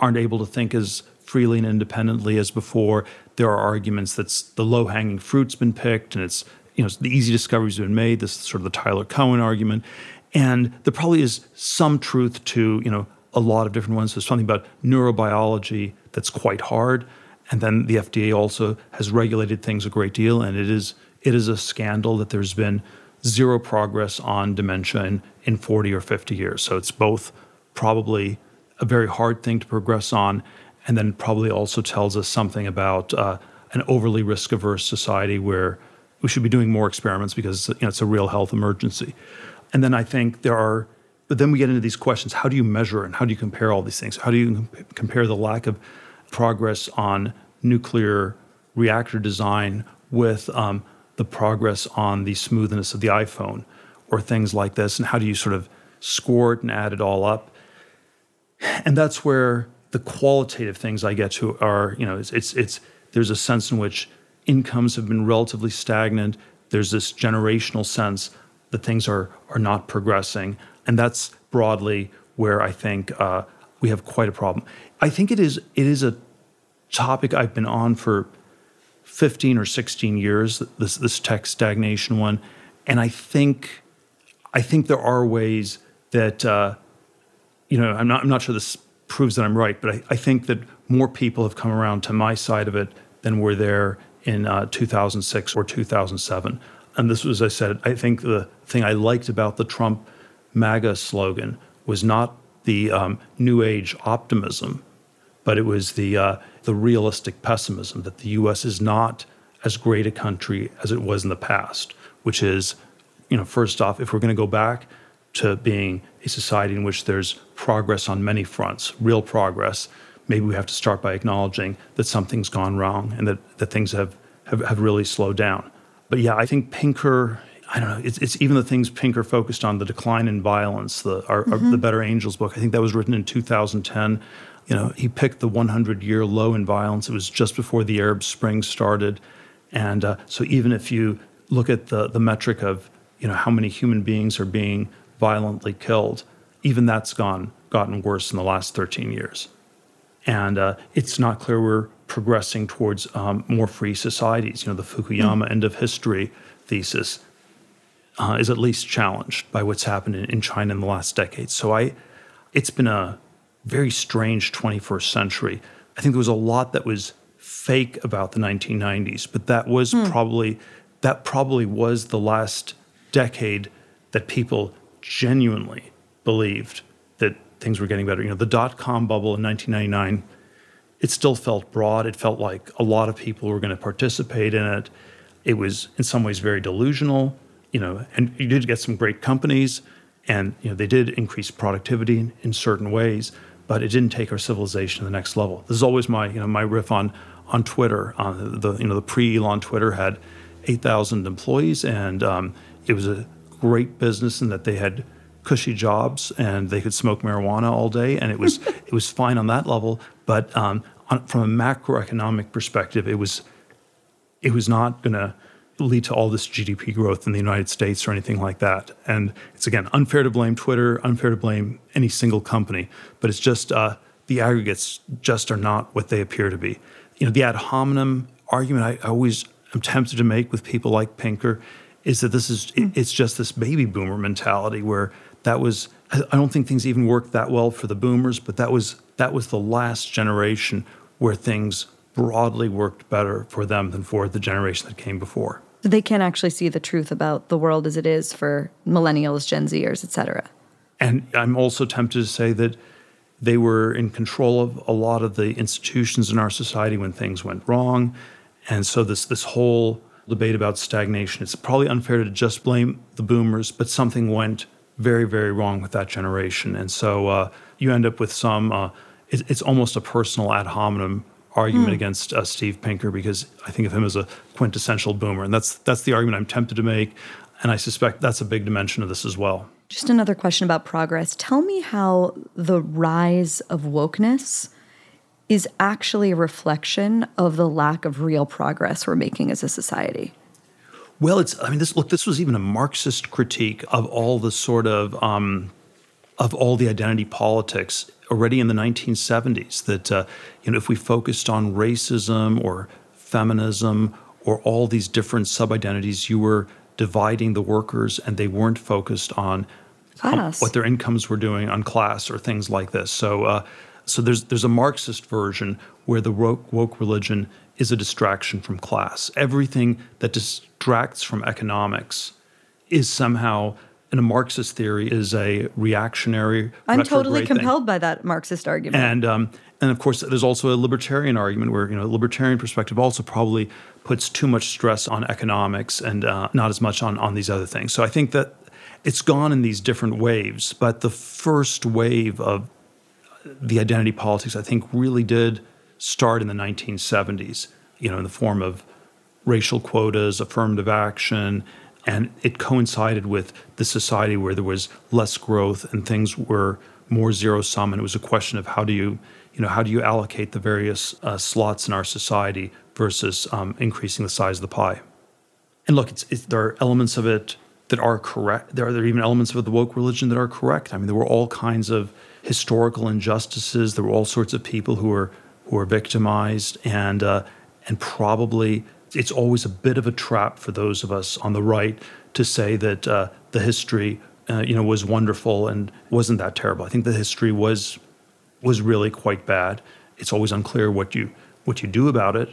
aren't able to think as freely and independently as before. There are arguments that the low hanging fruit's been picked and it's you know the easy discoveries have been made. This is sort of the Tyler Cowen argument, and there probably is some truth to you know a lot of different ones. There's something about neurobiology that's quite hard, and then the FDA also has regulated things a great deal, and it is it is a scandal that there's been zero progress on dementia in, in 40 or 50 years. So it's both probably a very hard thing to progress on, and then probably also tells us something about uh, an overly risk averse society where we should be doing more experiments because you know, it's a real health emergency. And then I think there are, but then we get into these questions how do you measure and how do you compare all these things? How do you compare the lack of progress on nuclear reactor design with um, the progress on the smoothness of the iPhone or things like this? And how do you sort of score it and add it all up? And that's where the qualitative things I get to are, you know, it's, it's, it's there's a sense in which incomes have been relatively stagnant. There's this generational sense that things are are not progressing, and that's broadly where I think uh, we have quite a problem. I think it is it is a topic I've been on for 15 or 16 years. This this tech stagnation one, and I think I think there are ways that uh, you know I'm not I'm not sure this proves that I'm right, but I, I, think that more people have come around to my side of it than were there in uh, 2006 or 2007. And this was, as I said, I think the thing I liked about the Trump MAGA slogan was not the um, new age optimism, but it was the, uh, the realistic pessimism that the U.S. is not as great a country as it was in the past, which is, you know, first off, if we're going to go back to being a society in which there's progress on many fronts, real progress, maybe we have to start by acknowledging that something's gone wrong and that, that things have, have, have really slowed down. But yeah, I think Pinker, I don't know, it's, it's even the things Pinker focused on, the decline in violence, the, our, mm-hmm. our, the Better Angels book, I think that was written in 2010. You know, he picked the 100 year low in violence. It was just before the Arab Spring started. And uh, so even if you look at the, the metric of, you know, how many human beings are being violently killed, even that's gone gotten worse in the last 13 years. And uh, it's not clear we're progressing towards um, more free societies. You know, the Fukuyama mm. end of history thesis uh, is at least challenged by what's happened in, in, China in the last decade. So I, it's been a very strange 21st century. I think there was a lot that was fake about the 1990s, but that was mm. probably that probably was the last decade that people genuinely believed that things were getting better. You know, the dot com bubble in 1999, it still felt broad. It felt like a lot of people were going to participate in it. It was in some ways very delusional, you know, and you did get some great companies and, you know, they did increase productivity in, in certain ways, but it didn't take our civilization to the next level. This is always my, you know, my riff on on Twitter. On the, you know, the pre-Elon Twitter had 8,000 employees and um, it was a great business in that they had cushy jobs and they could smoke marijuana all day, and it was it was fine on that level. But um, on, from a macroeconomic perspective, it was it was not going to lead to all this GDP growth in the United States or anything like that. And it's again unfair to blame Twitter, unfair to blame any single company, but it's just uh, the aggregates just are not what they appear to be. You know, the ad hominem argument I, I always am tempted to make with people like Pinker is that this is it, it's just this baby boomer mentality where that was I don't think things even worked that well for the boomers, but that was that was the last generation where things broadly worked better for them than for the generation that came before. They can't actually see the truth about the world as it is for millennials, Gen Zers, et cetera. And I'm also tempted to say that they were in control of a lot of the institutions in our society when things went wrong. And so this this whole debate about stagnation, it's probably unfair to just blame the boomers, but something went very, very wrong with that generation. And so uh, you end up with some, uh, it, it's almost a personal ad hominem argument mm. against uh, Steve Pinker because I think of him as a quintessential boomer. And that's, that's the argument I'm tempted to make. And I suspect that's a big dimension of this as well. Just another question about progress. Tell me how the rise of wokeness is actually a reflection of the lack of real progress we're making as a society. Well, it's. I mean, this look. This was even a Marxist critique of all the sort of um, of all the identity politics already in the 1970s. That uh, you know, if we focused on racism or feminism or all these different sub identities, you were dividing the workers, and they weren't focused on um, what their incomes were doing on class or things like this. So. Uh, so there's there's a Marxist version where the woke, woke religion is a distraction from class. Everything that distracts from economics is somehow in a Marxist theory is a reactionary. I'm totally compelled thing. by that Marxist argument. And um, and of course, there's also a libertarian argument where you know a libertarian perspective also probably puts too much stress on economics and uh, not as much on on these other things. So I think that it's gone in these different waves. But the first wave of the identity politics, I think, really did start in the 1970s, you know, in the form of racial quotas, affirmative action, and it coincided with the society where there was less growth and things were more zero sum, and it was a question of how do you, you know, how do you allocate the various uh, slots in our society versus um, increasing the size of the pie. And look, it's, it's, there are elements of it that are correct. There are, there are even elements of the woke religion that are correct. I mean, there were all kinds of historical injustices. There were all sorts of people who were who were victimized, and uh, and probably it's always a bit of a trap for those of us on the right to say that uh, the history, uh, you know, was wonderful and wasn't that terrible. I think the history was was really quite bad. It's always unclear what you what you do about it.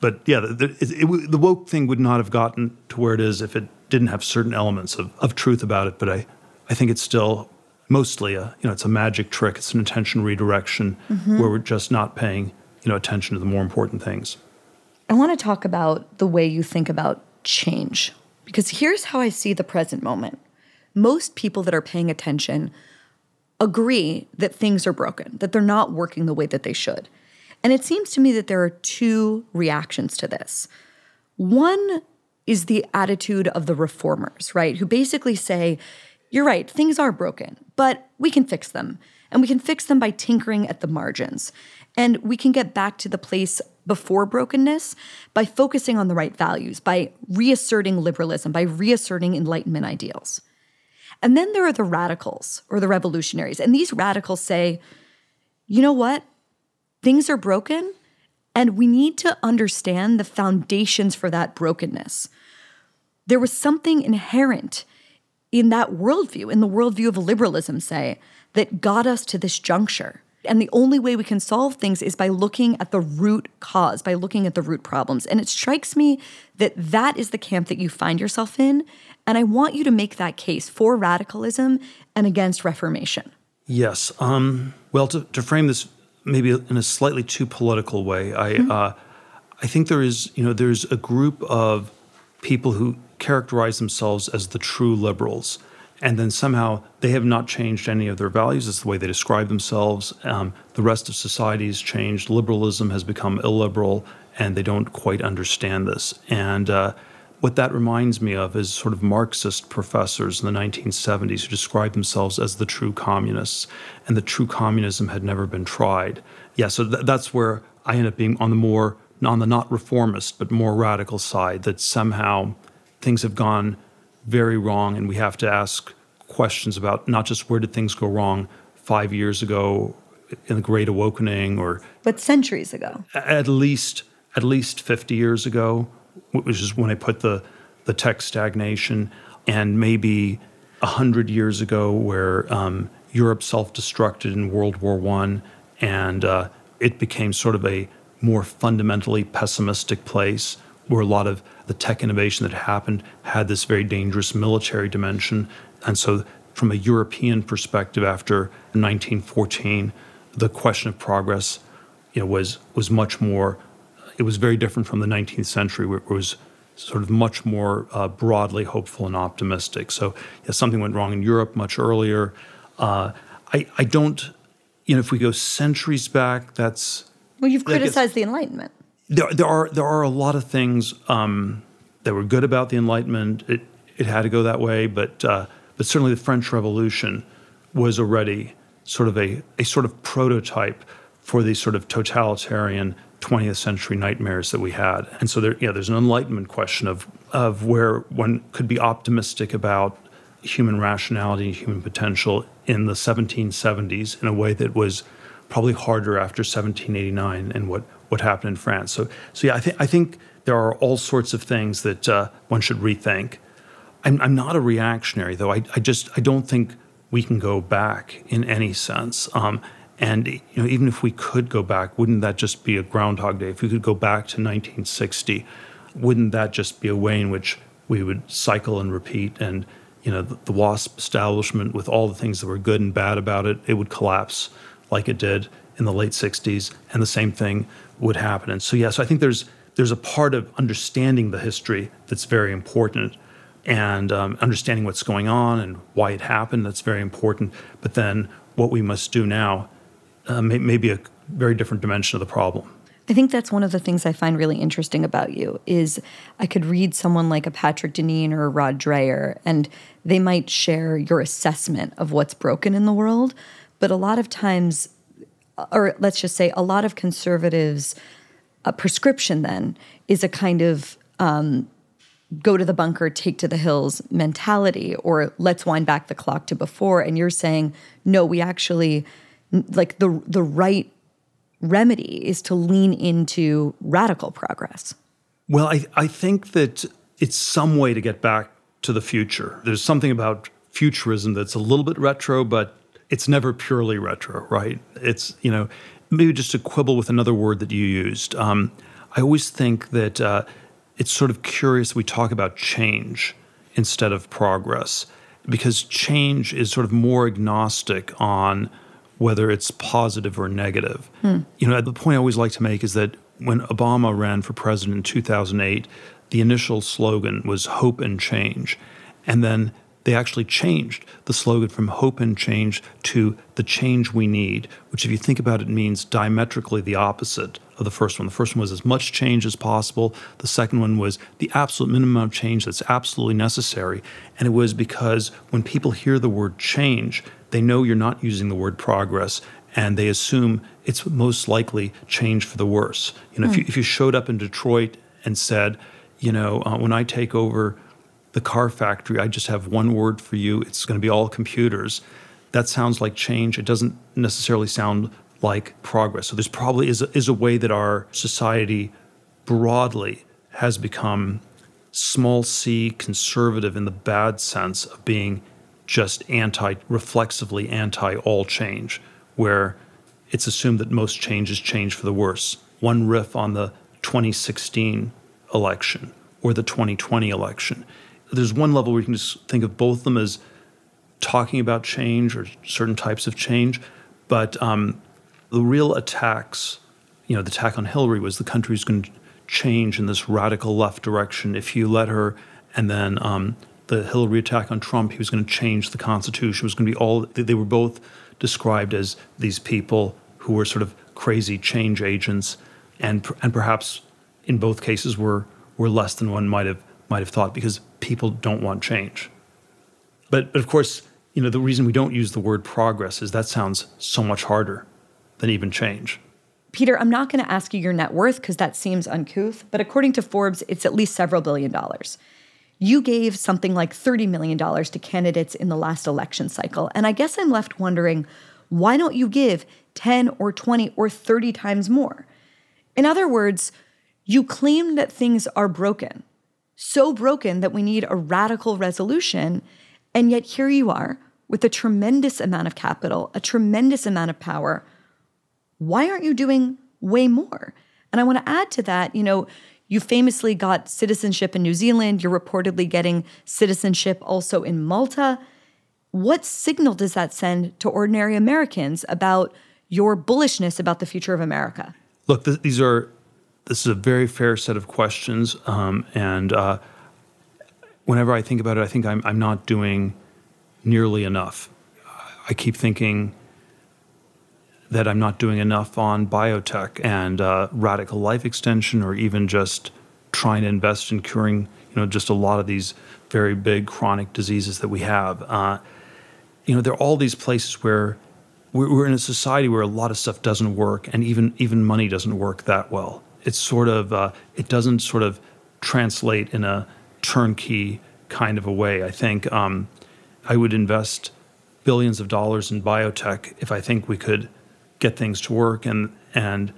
But yeah, the, the, it, the woke thing would not have gotten to where it is if it didn't have certain elements of, of truth about it. But I, I think it's still mostly a you know it's a magic trick. It's an attention redirection mm-hmm. where we're just not paying you know attention to the more important things. I want to talk about the way you think about change because here's how I see the present moment. Most people that are paying attention agree that things are broken, that they're not working the way that they should. And it seems to me that there are two reactions to this. One is the attitude of the reformers, right? Who basically say, you're right, things are broken, but we can fix them. And we can fix them by tinkering at the margins. And we can get back to the place before brokenness by focusing on the right values, by reasserting liberalism, by reasserting Enlightenment ideals. And then there are the radicals or the revolutionaries. And these radicals say, you know what? Things are broken, and we need to understand the foundations for that brokenness. There was something inherent in that worldview, in the worldview of liberalism, say, that got us to this juncture. And the only way we can solve things is by looking at the root cause, by looking at the root problems. And it strikes me that that is the camp that you find yourself in. And I want you to make that case for radicalism and against reformation. Yes. Um, well, to, to, frame this maybe in a slightly too political way, I, mm-hmm. uh, I think there is, you know, there's a group of people who characterize themselves as the true liberals. And then somehow they have not changed any of their values. It's the way they describe themselves. Um, the rest of society has changed. Liberalism has become illiberal, and they don't quite understand this. And uh, what that reminds me of is sort of Marxist professors in the 1970s who described themselves as the true communists, and the true communism had never been tried. Yeah, so th- that's where I end up being on the more on the not reformist but more radical side that somehow things have gone very wrong and we have to ask questions about not just where did things go wrong five years ago in the Great Awakening or but centuries ago. At least at least 50 years ago which is when I put the the tech stagnation and maybe 100 years ago where um, Europe self-destructed in World War One and uh, it became sort of a more fundamentally pessimistic place where a lot of the tech innovation that happened had this very dangerous military dimension. And so, from a European perspective, after 1914, the question of progress you know, was, was much more, it was very different from the 19th century, where it was sort of much more uh, broadly hopeful and optimistic. So, yeah, something went wrong in Europe much earlier. Uh, I, I don't, you know, if we go centuries back, that's. Well, you've criticized the Enlightenment there, there are there are a lot of things um, that were good about the Enlightenment. It it had to go that way, but uh, but certainly the French Revolution was already sort of a a sort of prototype for these sort of totalitarian 20th century nightmares that we had. And so there, yeah, there's an enlightenment question of of where one could be optimistic about human rationality, and human potential in the 1770s in a way that was probably harder after 1789 and what what happened in France. So, so yeah, I think I think there are all sorts of things that uh, one should rethink. I'm, I'm, not a reactionary, though. I, I, just I don't think we can go back in any sense. Um, and you know, even if we could go back, wouldn't that just be a Groundhog Day? If we could go back to 1960, wouldn't that just be a way in which we would cycle and repeat? And you know, the, the WASP establishment, with all the things that were good and bad about it, it would collapse like it did in the late 60s, and the same thing would happen. And so, yeah, so I think there's there's a part of understanding the history that's very important, and um, understanding what's going on and why it happened. That's very important. But then, what we must do now uh, may, may be a very different dimension of the problem. I think that's one of the things I find really interesting about you is I could read someone like a Patrick Deneen or a Rod Dreher, and they might share your assessment of what's broken in the world. But a lot of times or let's just say a lot of conservatives' uh, prescription then is a kind of um, go to the bunker, take to the hills mentality, or let's wind back the clock to before. And you're saying, no, we actually like the the right remedy is to lean into radical progress. Well, I, I think that it's some way to get back to the future. There's something about futurism that's a little bit retro, but it's never purely retro, right? It's, you know, maybe just to quibble with another word that you used. Um, I always think that uh, it's sort of curious we talk about change instead of progress because change is sort of more agnostic on whether it's positive or negative. Hmm. You know, the point I always like to make is that when Obama ran for president in 2008, the initial slogan was hope and change. And then they actually changed the slogan from hope and change to the change we need, which, if you think about it, means diametrically the opposite of the first one. The first one was as much change as possible. The second one was the absolute minimum of change that's absolutely necessary. And it was because when people hear the word change, they know you're not using the word progress and they assume it's most likely change for the worse. You know, mm. if, you, if you showed up in Detroit and said, you know, uh, when I take over the car factory, I just have one word for you. It's going to be all computers. That sounds like change. It doesn't necessarily sound like progress. So there's probably is a, is a way that our society broadly has become small c conservative in the bad sense of being just anti reflexively anti all change where it's assumed that most change is change for the worse one riff on the 2016 election or the 2020 election there's one level where you can just think of both of them as talking about change or certain types of change, but um, the real attacks, you know, the attack on Hillary was the country's going to change in this radical left direction if you let her, and then um, the Hillary attack on Trump, he was going to change the Constitution. It was going to be all. They were both described as these people who were sort of crazy change agents, and and perhaps in both cases were were less than one might have might have thought because people don't want change. But, but of course, you know, the reason we don't use the word progress is that sounds so much harder than even change. Peter, I'm not going to ask you your net worth because that seems uncouth, but according to Forbes, it's at least several billion dollars. You gave something like $30 million to candidates in the last election cycle. And I guess I'm left wondering why don't you give 10 or 20 or 30 times more? In other words, you claim that things are broken, so broken that we need a radical resolution. And yet here you are with a tremendous amount of capital, a tremendous amount of power. Why aren't you doing way more? And I want to add to that, you know, you famously got citizenship in New Zealand. You're reportedly getting citizenship also in Malta. What signal does that send to ordinary Americans about your bullishness about the future of America? Look, th- these are this is a very fair set of questions, um, and uh, whenever I think about it, I think I'm I'm not doing nearly enough. I keep thinking that I'm not doing enough on biotech and uh, radical life extension, or even just trying to invest in curing, you know, just a lot of these very big chronic diseases that we have. Uh, you know, there are all these places where we're, we're in a society where a lot of stuff doesn't work, and even even money doesn't work that well. It's sort of uh, it doesn't sort of translate in a turnkey kind of a way. I think um, I would invest billions of dollars in biotech if I think we could get things to work, and and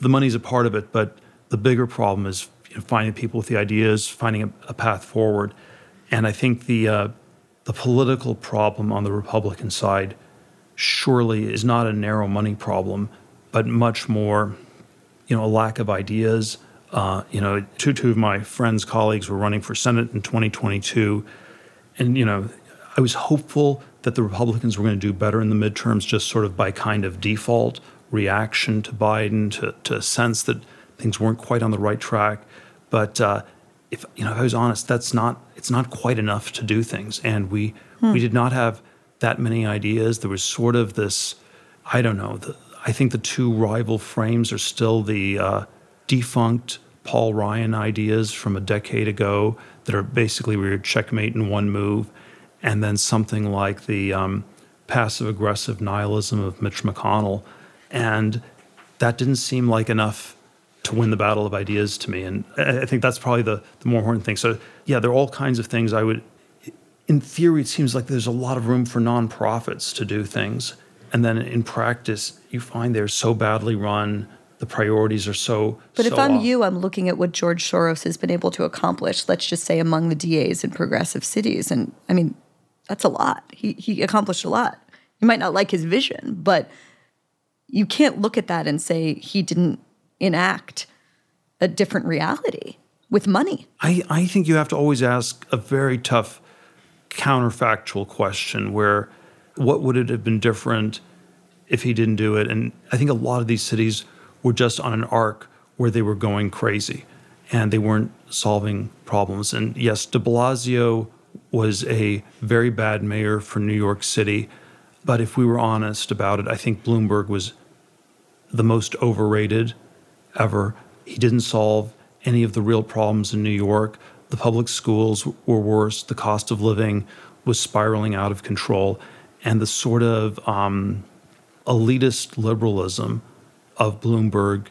the money's a part of it, but the bigger problem is you know, finding people with the ideas, finding a, a path forward, and I think the uh, the political problem on the Republican side surely is not a narrow money problem, but much more, you know, a lack of ideas. Uh, you know, two two of my friends, colleagues were running for Senate in 2022, and you know, I was hopeful that the Republicans were going to do better in the midterms, just sort of by kind of default reaction to Biden, to to sense that things weren't quite on the right track. But uh, if you know, if I was honest, that's not it's not quite enough to do things, and we hmm. we did not have that many ideas. There was sort of this, I don't know. The, I think the two rival frames are still the uh, defunct Paul Ryan ideas from a decade ago that are basically we checkmate in one move, and then something like the um, passive aggressive nihilism of Mitch McConnell, and that didn't seem like enough to win the battle of ideas to me. And I think that's probably the, the more important thing. So, yeah, there are all kinds of things I would, in theory, it seems like there's a lot of room for nonprofits to do things. And then in practice, you find they're so badly run. The priorities are so. But so if I'm off. you, I'm looking at what George Soros has been able to accomplish, let's just say among the DAs in progressive cities. And I mean, that's a lot. He, he accomplished a lot. You might not like his vision, but you can't look at that and say he didn't enact a different reality with money. I, I think you have to always ask a very tough counterfactual question where what would it have been different if he didn't do it? And I think a lot of these cities were just on an arc where they were going crazy and they weren't solving problems. And yes, de Blasio was a very bad mayor for New York City. But if we were honest about it, I think Bloomberg was the most overrated ever. He didn't solve any of the real problems in New York. The public schools were worse. The cost of living was spiraling out of control. And the sort of um, elitist liberalism of Bloomberg,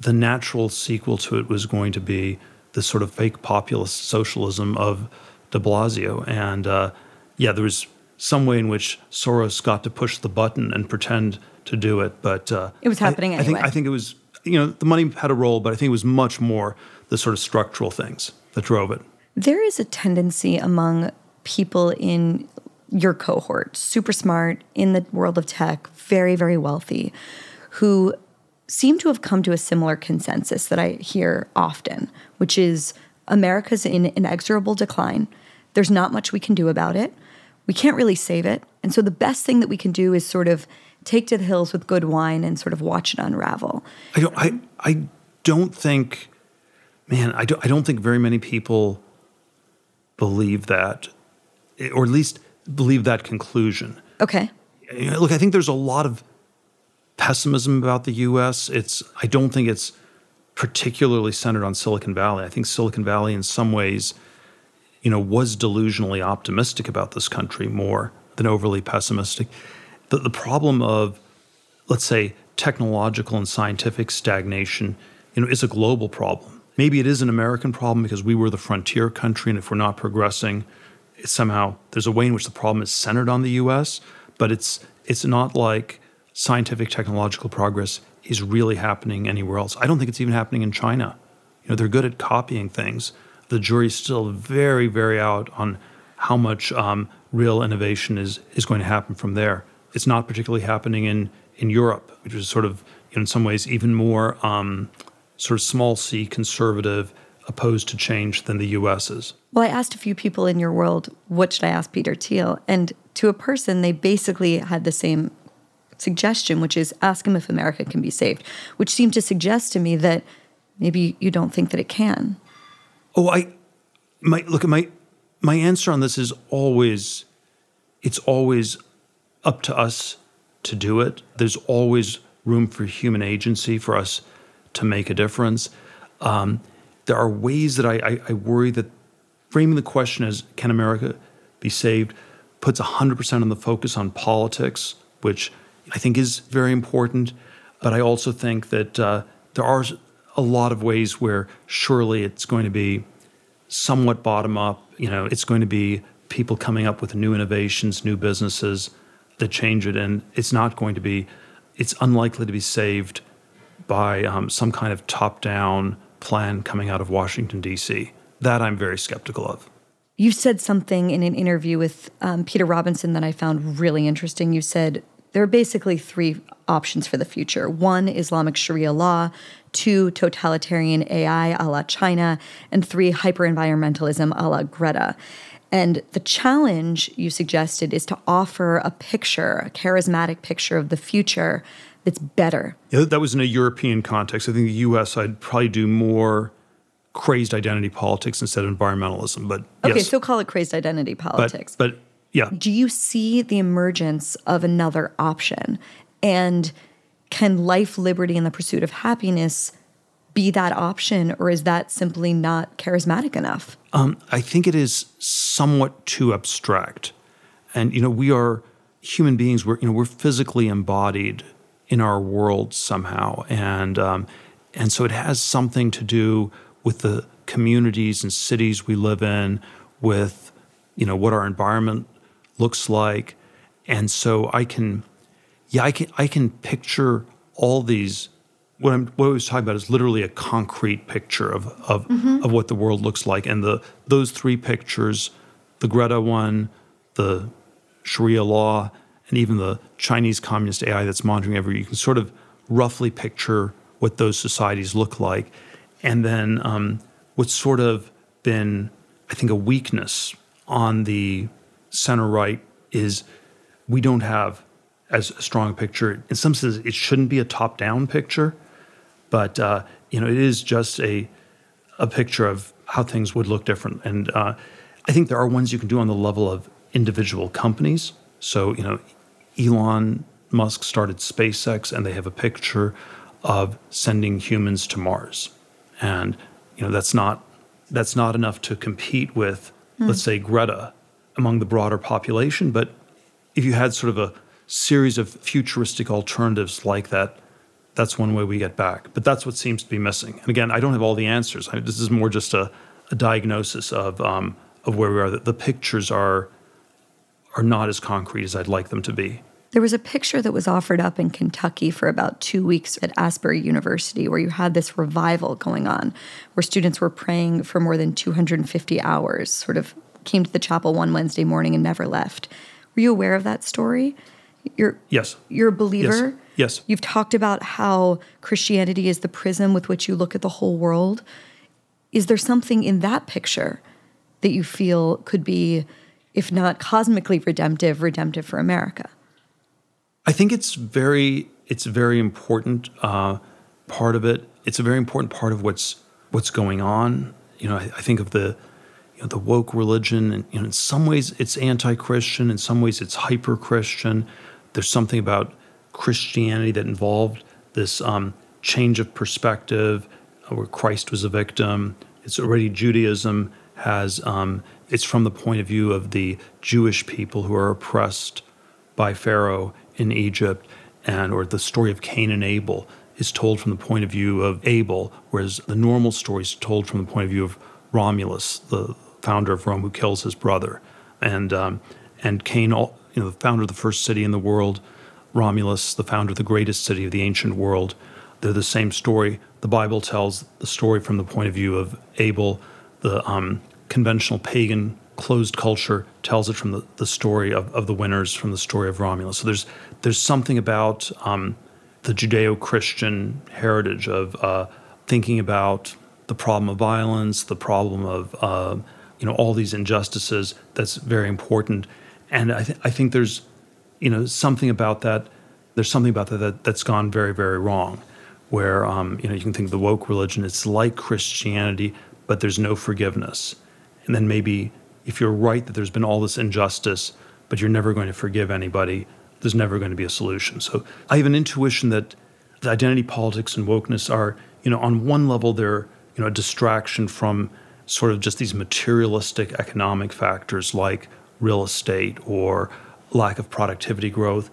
the natural sequel to it was going to be the sort of fake populist socialism of de Blasio. And uh, yeah, there was some way in which Soros got to push the button and pretend to do it, but uh, it was happening I, anyway. I think, I think it was you know, the money had a role, but I think it was much more the sort of structural things that drove it. There is a tendency among people in your cohort, super smart in the world of tech, very, very wealthy, who seem to have come to a similar consensus that I hear often, which is America's in inexorable decline. There's not much we can do about it. We can't really save it. And so the best thing that we can do is sort of take to the hills with good wine and sort of watch it unravel. I don't. I I don't think, man. I don't. I don't think very many people believe that, or at least believe that conclusion. Okay. Look, I think there's a lot of pessimism about the U.S. It's. I don't think it's particularly centered on Silicon Valley. I think Silicon Valley, in some ways, you know, was delusionally optimistic about this country more than overly pessimistic the, the problem of, let's say, technological and scientific stagnation, you know, is a global problem. Maybe it is an American problem because we were the frontier country, and if we're not progressing, somehow there's a way in which the problem is centered on the U.S. But it's it's not like scientific technological progress is really happening anywhere else. I don't think it's even happening in China. You know, they're good at copying things. The jury's still very, very out on how much um, real innovation is is going to happen from there. It's not particularly happening in in Europe, which is sort of in some ways even more um, sort of small c conservative, opposed to change than the U.S. is. Well, I asked a few people in your world, what should I ask Peter Thiel? And to a person, they basically had the same suggestion, which is ask him if America can be saved, which seemed to suggest to me that maybe you don't think that it can. Oh, I, my look at my my answer on this is always, it's always up to us to do it. There's always room for human agency for us to make a difference. Um, there are ways that I, I, I worry that framing the question as can America be saved puts 100% on the focus on politics, which I think is very important. But I also think that uh, there are a lot of ways where surely it's going to be somewhat bottom up. You know, it's going to be people coming up with new innovations, new businesses that change it, and it's not going to be. It's unlikely to be saved by um, some kind of top-down plan coming out of Washington D.C. That I'm very skeptical of. You said something in an interview with um, Peter Robinson that I found really interesting. You said there are basically three options for the future one, Islamic Sharia law, two, totalitarian AI a la China, and three, hyper-environmentalism a la Greta. And the challenge you suggested is to offer a picture, a charismatic picture of the future that's better. Yeah, that was in a European context. I think the US, I'd probably do more crazed identity politics instead of environmentalism. But okay, yes. so call it crazed identity politics. But, but yeah. Do you see the emergence of another option? And can life, liberty, and the pursuit of happiness be that option, or is that simply not charismatic enough? Um, I think it is somewhat too abstract. And you know, we are human beings. We're you know we're physically embodied in our world somehow, and um, and so it has something to do with the communities and cities we live in, with you know what our environment looks like. And so I can, yeah, I can, I can picture all these. What I'm, what I was talking about is literally a concrete picture of of, mm-hmm. of what the world looks like, and the those three pictures, the Greta one, the Sharia law, and even the Chinese communist AI that's monitoring every. You can sort of roughly picture what those societies look like, and then um, what's sort of been, I think, a weakness on the center right is we don't have as strong a picture. In some sense, it shouldn't be a top down picture, but uh, you know, it is just a a picture of how things would look different. And uh, I think there are ones you can do on the level of individual companies. So you know, Elon Musk started SpaceX, and they have a picture of sending humans to Mars, and you know that's not that's not enough to compete with, mm. let's say, Greta among the broader population. But if you had sort of a series of futuristic alternatives like that, that's one way we get back. But that's what seems to be missing. And again, I don't have all the answers. I, this is more just a, a diagnosis of um, of where we are. The, the pictures are are not as concrete as I'd like them to be. There was a picture that was offered up in Kentucky for about two weeks at Asbury University where you had this revival going on, where students were praying for more than 250 hours, sort of came to the chapel one Wednesday morning and never left. Were you aware of that story? You're yes. You're a believer. Yes. yes. You've talked about how Christianity is the prism with which you look at the whole world. Is there something in that picture that you feel could be, if not cosmically redemptive, redemptive for America? I think it's very it's very important uh, part of it. It's a very important part of what's what's going on. You know, I, I think of the you know, the woke religion, and you know, in some ways it's anti-Christian, in some ways it's hyper-Christian. There's something about Christianity that involved this um, change of perspective, uh, where Christ was a victim. It's already Judaism has um, it's from the point of view of the Jewish people who are oppressed by Pharaoh in Egypt, and or the story of Cain and Abel is told from the point of view of Abel, whereas the normal story is told from the point of view of Romulus, the founder of Rome, who kills his brother, and um, and Cain, all, you know, the founder of the first city in the world, Romulus, the founder of the greatest city of the ancient world. They're the same story. The Bible tells the story from the point of view of Abel. The um, conventional pagan closed culture tells it from the, the story of, of the winners, from the story of Romulus. So there's there's something about um, the Judeo-Christian heritage of uh, thinking about the problem of violence, the problem of uh, you know all these injustices. That's very important, and I, th- I think there's you know something about that. There's something about that, that that's gone very very wrong, where um, you know you can think of the woke religion. It's like Christianity, but there's no forgiveness, and then maybe if you're right that there's been all this injustice, but you're never going to forgive anybody, there's never going to be a solution. So I have an intuition that the identity politics and wokeness are, you know, on one level they're you know, a distraction from sort of just these materialistic economic factors like real estate or lack of productivity growth.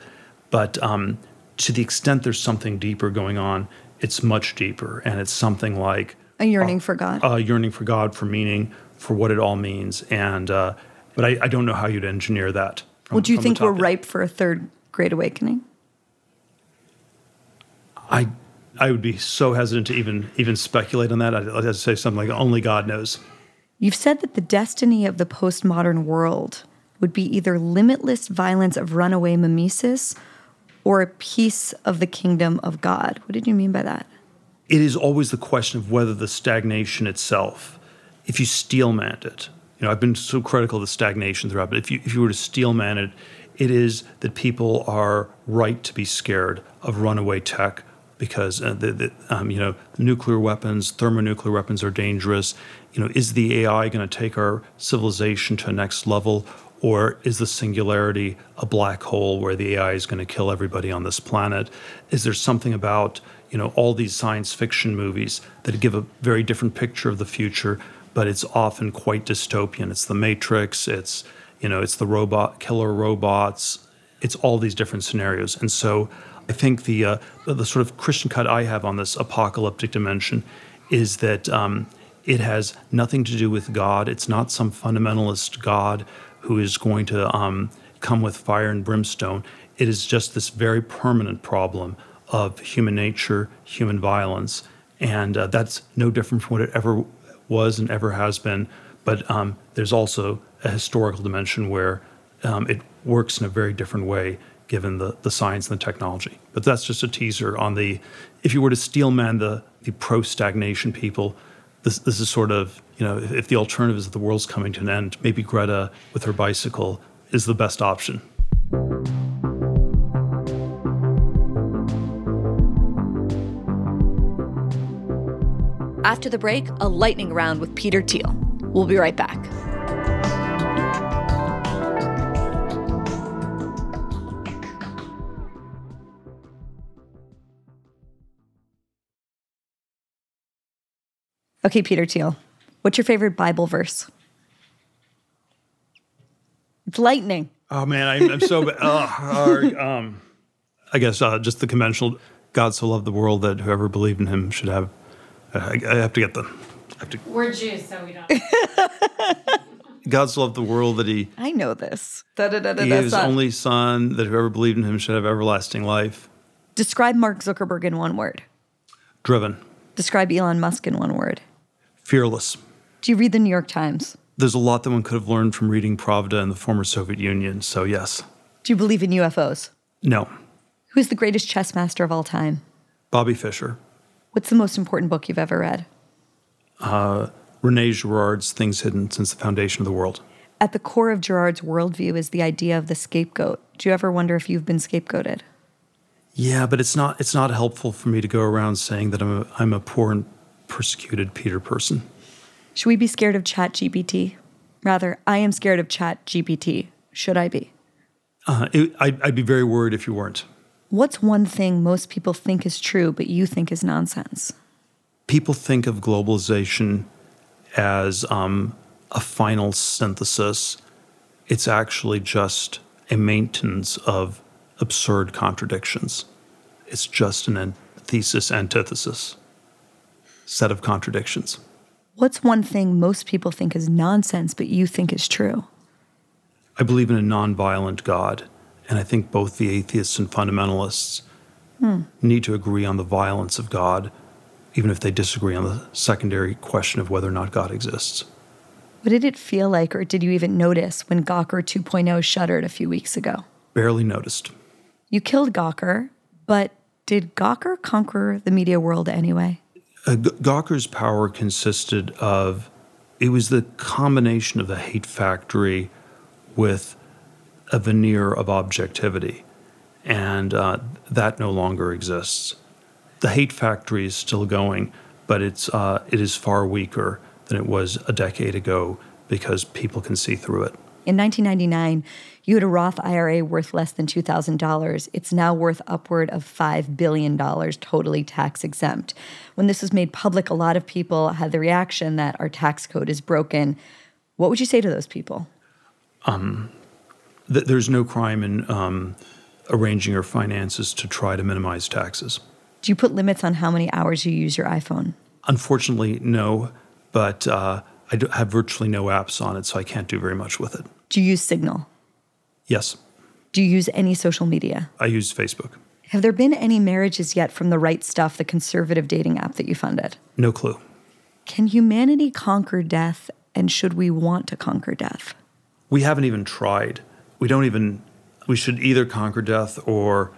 But um, to the extent there's something deeper going on, it's much deeper, and it's something like a yearning uh, for God, a yearning for God, for meaning, for what it all means. And uh, but I, I, don't know how you'd engineer that. From, well, do you think we're ripe for a third Great Awakening? I I would be so hesitant to even even speculate on that. I'd, I'd say something like only God knows. You've said that the destiny of the postmodern world would be either limitless violence of runaway mimesis or a peace of the kingdom of God. What did you mean by that? It is always the question of whether the stagnation itself, if you steelman it, you know, I've been so critical of the stagnation throughout, but if you, if you were to steelman it, it is that people are right to be scared of runaway tech, because uh, the, the, um, you know nuclear weapons, thermonuclear weapons are dangerous. You know, is the AI going to take our civilization to a next level, or is the singularity a black hole where the AI is going to kill everybody on this planet? Is there something about you know all these science fiction movies that give a very different picture of the future, but it's often quite dystopian? It's the Matrix. It's you know it's the robot killer robots. It's all these different scenarios, and so I think the, uh, the sort of Christian cut I have on this apocalyptic dimension is that um, it has nothing to do with God. It's not some fundamentalist God who is going to um, come with fire and brimstone. It is just this very permanent problem of human nature, human violence, and uh, that's no different from what it ever was and ever has been. But um, there's also a historical dimension where um, it works in a very different way given the, the science and the technology. But that's just a teaser on the, if you were to steelman the, the pro stagnation people, this, this is sort of, you know, if, if the alternative is that the world's coming to an end, maybe Greta with her bicycle is the best option. After the break, a lightning round with Peter Thiel. We'll be right back. Okay, Peter Thiel, what's your favorite Bible verse? It's lightning. Oh man, I, am so uh, um, I guess uh, just the conventional. God so loved the world that whoever believed in Him should have. I, I, have to get the. To, We're Jews, so we don't. God's so loved the world that He. I know this. Da, da, da, he gave His only Son that whoever believed in Him should have everlasting life. Describe Mark Zuckerberg in one word. Driven. Describe Elon Musk in one word fearless. Do you read the New York Times? There's a lot that one could have learned from reading Pravda in the former Soviet Union, so yes. Do you believe in UFOs? No. Who's the greatest chess master of all time? Bobby Fischer. What's the most important book you've ever read? Uh, Rene Girard's Things Hidden Since the Foundation of the World. At the core of Girard's worldview is the idea of the scapegoat. Do you ever wonder if you've been scapegoated? Yeah, but it's not it's not helpful for me to go around saying that I'm a, I'm a poor and persecuted Peter person. Should we be scared of Chat GPT? Rather, I am scared of Chat GPT. Should I be? Uh, it, I'd, I'd be very worried if you weren't. What's one thing most people think is true, but you think is nonsense? People think of globalization as um, a final synthesis. It's actually just a maintenance of absurd contradictions. It's just an thesis antithesis set of contradictions. What's one thing most people think is nonsense, but you think is true? I believe in a nonviolent God, and I think both the atheists and fundamentalists hmm. need to agree on the violence of God, even if they disagree on the secondary question of whether or not God exists. What did it feel like, or did you even notice when Gawker 2.0 shuttered a few weeks ago? Barely noticed. You killed Gawker, but did Gawker conquer the media world anyway? Uh, G- Gawker's power consisted of it was the combination of the hate factory with a veneer of objectivity, and uh, that no longer exists. The hate factory is still going, but it's uh, it is far weaker than it was a decade ago because people can see through it. In 1999, you had a Roth IRA worth less than $2,000. It's now worth upward of $5 billion, totally tax exempt. When this was made public, a lot of people had the reaction that our tax code is broken. What would you say to those people? Um, th- there's no crime in um, arranging your finances to try to minimize taxes. Do you put limits on how many hours you use your iPhone? Unfortunately, no but uh, I have virtually no apps on it, so I can't do very much with it. Do you use Signal? Yes. Do you use any social media? I use Facebook. Have there been any marriages yet from the right stuff, the conservative dating app that you funded? No clue. Can humanity conquer death, and should we want to conquer death? We haven't even tried. We don't even, we should either conquer death or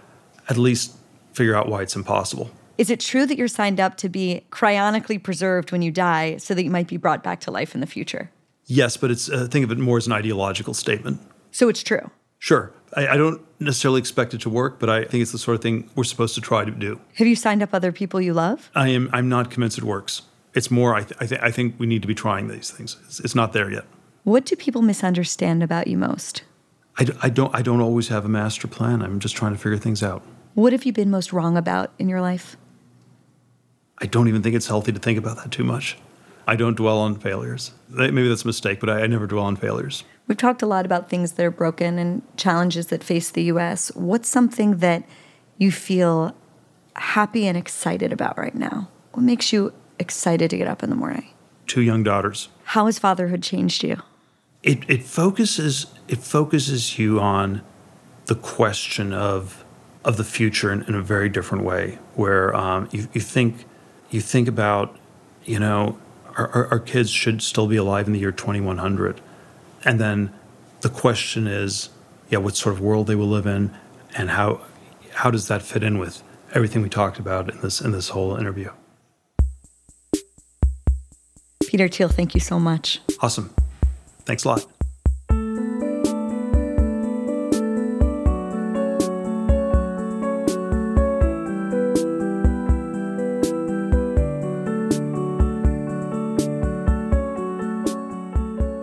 at least figure out why it's impossible. Is it true that you're signed up to be cryonically preserved when you die so that you might be brought back to life in the future? Yes, but it's uh, think of it more as an ideological statement. So it's true. Sure. I, I, don't necessarily expect it to work, but I think it's the sort of thing we're supposed to try to do. Have you signed up other people you love? I am. I'm not convinced it works. It's more. I, th- I, th- I think we need to be trying these things. It's, it's, not there yet. What do people misunderstand about you most? I, I don't. I don't always have a master plan. I'm just trying to figure things out. What have you been most wrong about in your life? I don't even think it's healthy to think about that too much. I don't dwell on failures. Maybe that's a mistake, but I, I never dwell on failures. We've talked a lot about things that are broken and challenges that face the U.S. What's something that you feel happy and excited about right now? What makes you excited to get up in the morning? Two young daughters. How has fatherhood changed you? It, it focuses it focuses you on the question of of the future in, in a very different way, where um, you, you think you think about, you know, our, our, our kids should still be alive in the year 2100. And then the question is, yeah, what sort of world they will live in and how, how does that fit in with everything we talked about in this, in this whole interview? Peter Thiel, thank you so much. Awesome. Thanks a lot.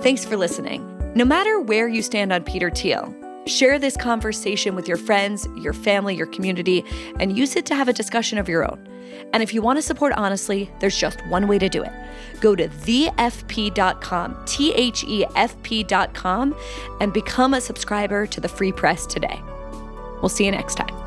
Thanks for listening. No matter where you stand on Peter Thiel, share this conversation with your friends, your family, your community, and use it to have a discussion of your own. And if you want to support honestly, there's just one way to do it. Go to thefp.com, T H E F P.com, and become a subscriber to the Free Press today. We'll see you next time.